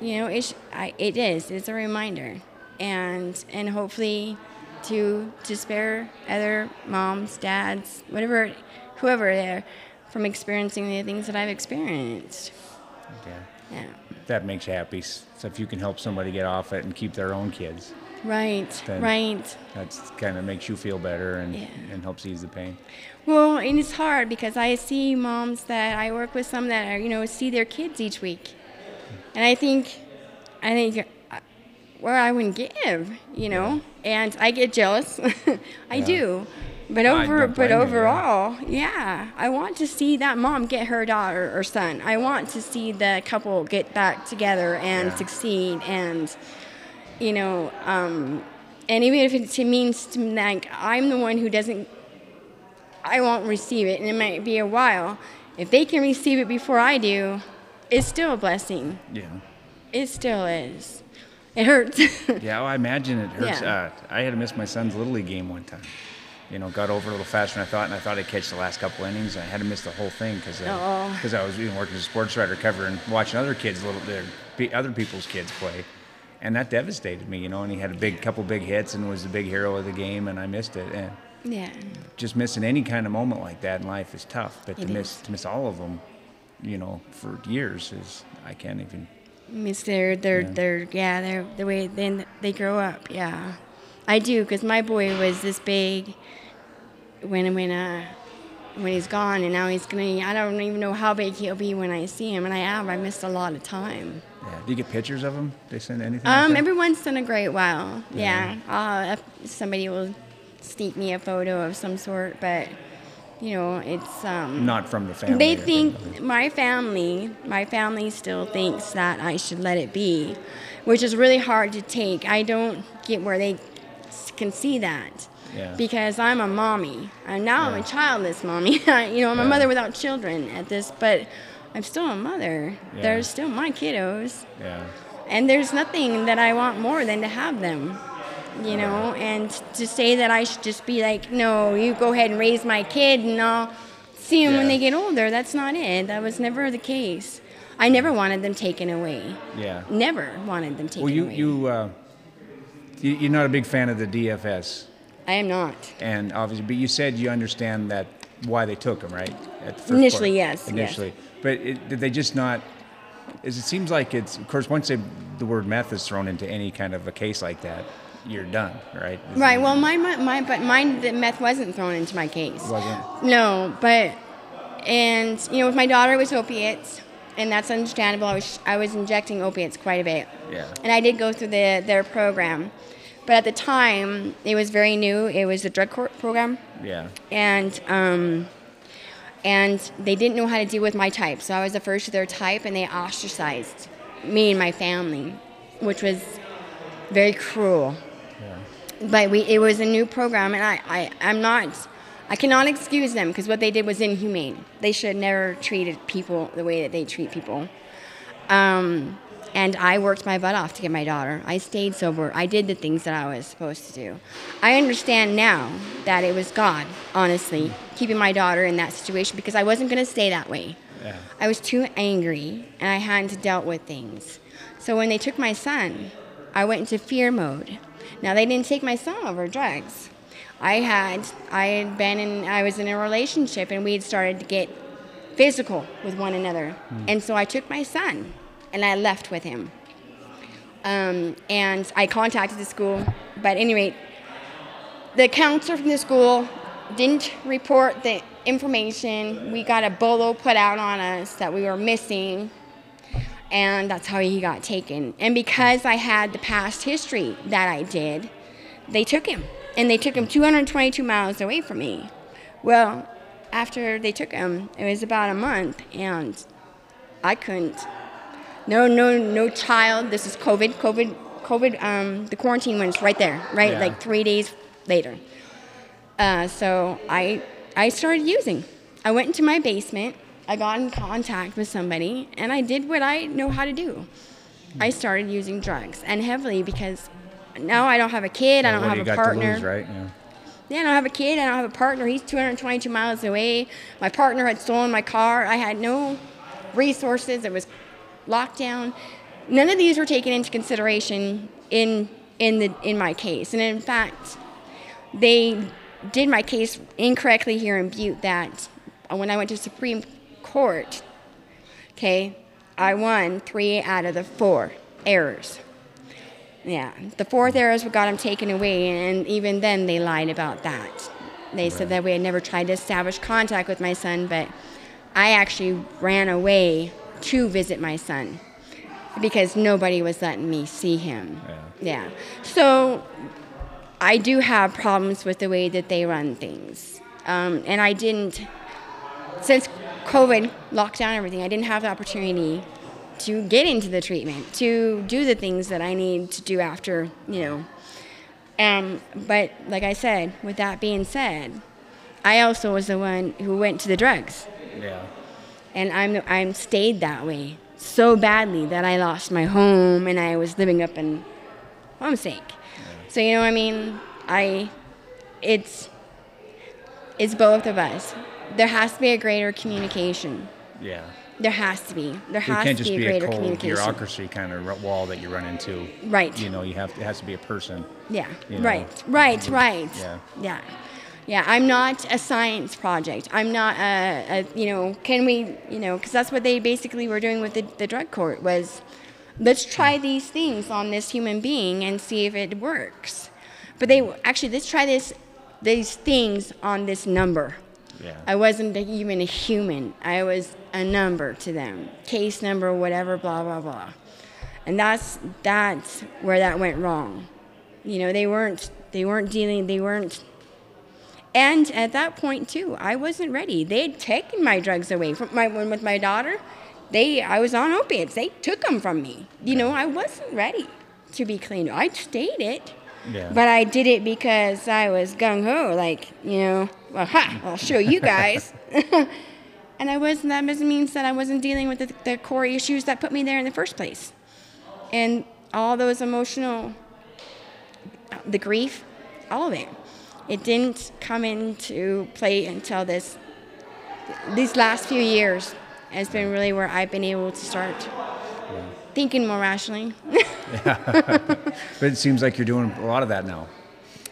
Speaker 6: You know, it's I, it is. It's a reminder, and and hopefully, to to spare other moms, dads, whatever, whoever there, from experiencing the things that I've experienced.
Speaker 2: Yeah.
Speaker 6: Yeah.
Speaker 2: That makes you happy. So if you can help somebody get off it and keep their own kids,
Speaker 6: Right.
Speaker 2: then
Speaker 6: Right.
Speaker 2: That's kind of makes you feel better and,
Speaker 6: Yeah.
Speaker 2: and helps ease the pain.
Speaker 6: Well, and it's hard because I see moms that I work with some that are, you know see their kids each week, and I think, I think, uh, well, I wouldn't give, you know, and I get jealous, I
Speaker 14: Yeah.
Speaker 6: do, but over, but
Speaker 14: blame you, yeah.
Speaker 6: overall, yeah, I want to see that mom get her daughter or son. I want to see the couple get back together and
Speaker 14: Yeah.
Speaker 6: succeed, and you know, um, and even if it means to, like I'm the one who doesn't I won't receive it, and it might be a while. If they can receive it before I do, it's still a blessing.
Speaker 2: Yeah.
Speaker 6: It still is. It hurts.
Speaker 2: Yeah, well, I imagine it hurts.
Speaker 6: Yeah.
Speaker 2: Uh, I had to miss my son's little league game one time. You know, got over a little faster than I thought, and I thought I'd catch the last couple innings, and I had to miss the whole thing because
Speaker 6: Oh.
Speaker 2: because I was you know, working as a sports writer, covering, watching other kids, little their other people's kids play, and that devastated me. You know, and he had a big couple big hits and was the big hero of the game, and I missed it. And
Speaker 6: yeah.
Speaker 2: just missing any kind of moment like that in life is tough. But
Speaker 6: It
Speaker 2: to miss
Speaker 6: is.
Speaker 2: to miss all of them, you know, for years is I can't even.
Speaker 6: Miss their their
Speaker 2: Yeah.
Speaker 6: their yeah their the way then they grow up. Yeah, I do because my boy was this big when when uh when he's gone, and now he's gonna. I don't even know how big he'll be when I see him, and I have. I missed a lot of time.
Speaker 2: Yeah. Do you get pictures of him? They send anything? like
Speaker 6: Um,
Speaker 2: that?
Speaker 6: every once in a great while,
Speaker 2: Yeah.
Speaker 6: yeah. Uh, somebody will sneak me a photo of some sort, but you know, it's um.
Speaker 2: Not from the family.
Speaker 6: They think my family, my family still thinks that I should let it be, which is really hard to take. I don't get where they can see that.
Speaker 2: Yeah.
Speaker 6: Because I'm a mommy, and now I'm a childless mommy. you know, I'm a mother without children at this, but I'm still a mother.
Speaker 2: Yeah.
Speaker 6: They're still my kiddos.
Speaker 2: Yeah.
Speaker 6: And there's nothing that I want more than to have them, you know, and to say that I should just be like, no, you go ahead and raise my kid and I'll see them when they get older. That's not it. That was never the case. I never wanted them taken away.
Speaker 2: Yeah.
Speaker 6: Never wanted them taken away.
Speaker 2: Well, you
Speaker 6: away.
Speaker 2: you, uh, you you're not a big fan of the DFS,
Speaker 6: I am not.
Speaker 2: and obviously, but you said you understand that why they took them, right? At the first
Speaker 6: Initially,
Speaker 2: part.
Speaker 6: yes, yes.
Speaker 2: But it, did they just not? Is it seems like it's of course once they, the word meth is thrown into any kind of a case like that, you're done, right? Is
Speaker 6: Right. Well, my, my, my but mine, the meth wasn't thrown into my case.
Speaker 2: Wasn't?
Speaker 6: No, but and you know, with my daughter, it was opiates, and that's understandable. I was I was injecting opiates quite a bit,
Speaker 2: Yeah.
Speaker 6: and I did go through the their program, but at the time it was very new. It was the drug court program,
Speaker 2: Yeah.
Speaker 6: and um, and they didn't know how to deal with my type. So I was the first of their type, and they ostracized me and my family, which was very cruel. But we, it was a new program, and I, I, I'm not, I cannot excuse them because what they did was inhumane. They should have never treated people the way that they treat people. Um, and I worked my butt off to get my daughter. I stayed sober. I did the things that I was supposed to do. I understand now that it was God, honestly, keeping my daughter in that situation because I wasn't going to stay that way.
Speaker 2: Yeah.
Speaker 6: I was too angry and I hadn't dealt with things. So when they took my son, I went into fear mode. Now they didn't take my son over drugs. I had I had been in I was in a relationship and we had started to get physical with one another.
Speaker 14: Hmm.
Speaker 6: And so I took my son and I left with him. Um, and I contacted the school, but anyway, the counselor from the school didn't report the information. We got a bolo put out on us that we were missing, and that's how he got taken. And because I had the past history that I did, they took him, and they took him 222 miles away from me. Well, after they took him, it was about a month, and I couldn't. No, no, no child. This is COVID. COVID. COVID. Um, the quarantine was right there, right?
Speaker 14: Yeah.
Speaker 6: Like three days later. Uh, so I I started using. I went into my basement. I got in contact with somebody, and I did what I know how to do. I started using drugs and heavily because now I don't have a kid. I don't have a partner.
Speaker 2: lose, right? Yeah.
Speaker 6: Yeah, I don't have a kid. I don't have a partner. He's 222 miles away. My partner had stolen my car. I had no resources. It was locked down. None of these were taken into consideration in in the in my case. And in fact, they did my case incorrectly here in Butte that when I went to Supreme Court, okay, I won three out of the four errors. Yeah, the fourth errors got them taken away, and even then they lied about that. They said that we had never tried to establish contact with my son, but I actually ran away to visit my son because nobody was letting me see him. Yeah. So I do have problems with the way that they run things. Um, and I didn't, since COVID locked down everything, I didn't have the opportunity to get into the treatment, to do the things that I need to do after, you know. Um, but like I said, with that being said, I also was the one who went to the drugs.
Speaker 2: Yeah.
Speaker 6: And I'm, I'm stayed that way so badly that I lost my home and I was living up in Homestake. So you know, what I mean, I, it's, it's both of us. There has to be a greater communication.
Speaker 2: Yeah.
Speaker 6: There has to be. There has to be a
Speaker 2: be a cold
Speaker 6: communication.
Speaker 2: bureaucracy kind of wall that you run into.
Speaker 6: Right.
Speaker 2: You know, you have it has to be a person.
Speaker 6: Yeah.
Speaker 2: you know.
Speaker 6: Right. Right. Mm-hmm. Right.
Speaker 2: Yeah.
Speaker 6: Yeah. Yeah. I'm not a science project. I'm not a, a you know, can we, you know, because that's what they basically were doing with the, the drug court was let's try these things on this human being and see if it works. But they actually, let's try this, these things on this number.
Speaker 2: Yeah.
Speaker 6: I wasn't even a human. I was a number to them. Case number, whatever, blah, blah, blah. And that's, that's where that went wrong. You know, they weren't, they weren't dealing, they weren't, and at that point too, I wasn't ready. They had taken my drugs away from my, when with my daughter, they, I was on opiates. They took them from me. You know, I wasn't ready to be clean. I stayed it.
Speaker 2: Yeah.
Speaker 6: But I did it because I was gung ho, like, you know, well, ha, I'll show you guys. and I wasn't, that doesn't mean that I wasn't dealing with the, the core issues that put me there in the first place. And all those emotional, uh, the grief, all of it. It didn't come into play until this, these last few years has been really where I've been able to start thinking more rationally.
Speaker 2: but it seems like you're doing a lot of that now.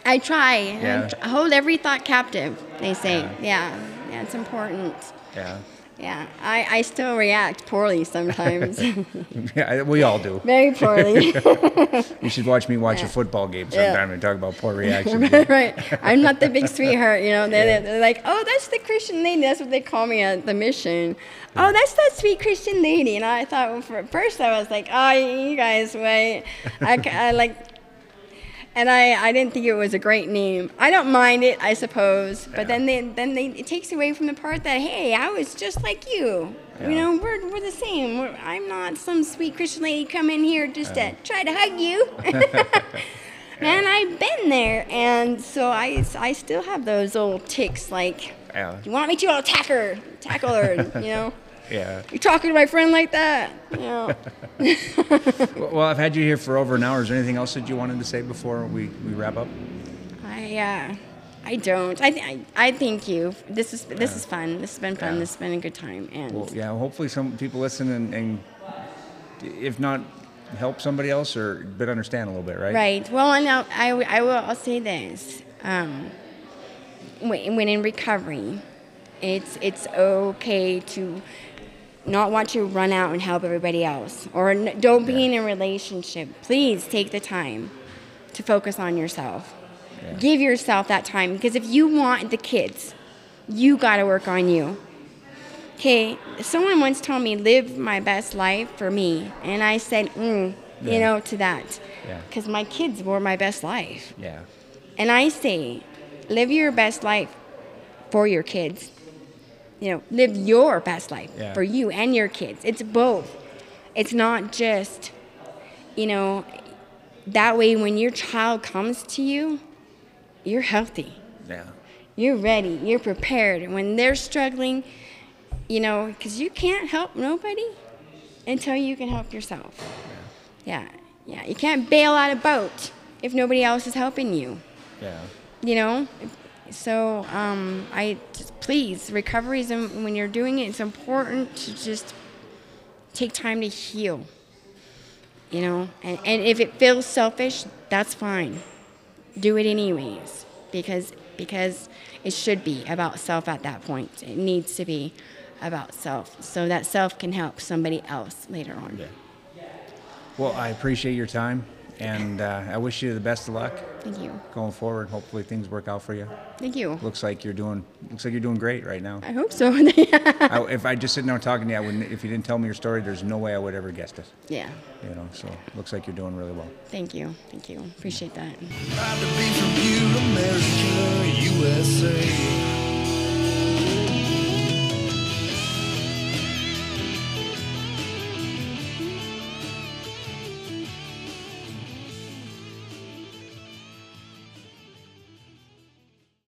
Speaker 6: I try.
Speaker 2: Yeah.
Speaker 6: I hold every thought captive, they say. Yeah. yeah. it's important.
Speaker 2: Yeah.
Speaker 6: Yeah. I, I still react poorly sometimes.
Speaker 2: yeah, we all do.
Speaker 6: Very poorly.
Speaker 2: you should watch me watch
Speaker 6: Yeah.
Speaker 2: a football game
Speaker 6: Yeah.
Speaker 2: sometime and talk about poor reaction.
Speaker 6: right. I'm not the big sweetheart, you know. They're, they're like, oh, that's the Christian lady. That's what they call me at the mission. Oh, that's that sweet Christian lady. And I thought, well, for at first I was like, oh, you guys, wait. I, I like, and I, I didn't think it was a great name. I don't mind it, I suppose. But then they, then they, it takes away from the part that, hey, I was just like you. You know, we're, we're the same. We're, I'm not some sweet Christian lady come in here just to try to hug you. Man, I've been there, and so I, I still have those old ticks. Like,
Speaker 2: Yeah.
Speaker 6: you want me to? I'll attack her, tackle her. you know,
Speaker 2: Yeah.
Speaker 6: you talking to my friend like that? You know.
Speaker 2: Well, well, I've had you here for over an hour. Is there anything else that you wanted to say before we, we wrap up?
Speaker 6: I uh, I don't. I, th- I I thank you. This is this is fun. This has been fun.
Speaker 2: Yeah.
Speaker 6: This has been a good time. And
Speaker 2: Well, yeah. Hopefully, some people listen and, and if not, help somebody else or but understand a little bit, right?
Speaker 6: Right. Well, and now I, w- I will I'll say this. Um, when, when in recovery, it's it's okay to not want to run out and help everybody else, or n- don't be in a relationship. Please take the time to focus on yourself. Give yourself that time because if you want the kids, you got to work on you. Okay, someone once told me, live my best life for me. And I said, mm, you know, to that.
Speaker 2: Yeah.
Speaker 6: Because my kids were my best life.
Speaker 2: Yeah.
Speaker 6: And I say, live your best life for your kids. You know, live your best life
Speaker 2: Yeah.
Speaker 6: for you and your kids. It's both. It's not just, you know, that way when your child comes to you, you're healthy
Speaker 2: Yeah.
Speaker 6: you're ready, you're prepared. And when they're struggling, you know, because you can't help nobody until you can help yourself. Yeah, yeah. You can't bail out a boat if nobody else is helping you,
Speaker 2: Yeah.
Speaker 6: you know? So, um, I just, please, recovery is, when you're doing it, it's important to just take time to heal, you know? And, and if it feels selfish, that's fine. Do it anyways. because because it should be about self at that point. It needs to be about self, so that self can help somebody else later on. Yeah.
Speaker 2: Well, I appreciate your time, and uh, I wish you the best of luck.
Speaker 6: Thank you.
Speaker 2: Going forward, hopefully things work out for you.
Speaker 6: Thank you.
Speaker 2: Looks like you're doing. Looks like you're doing great right now.
Speaker 6: I hope so.
Speaker 2: I, if I just sitting there talking to you, I wouldn't. If you didn't tell me your story, there's no way I would ever guessed it.
Speaker 6: yeah.
Speaker 2: You know, so looks like you're doing really well.
Speaker 6: Thank you. Thank you. Appreciate that.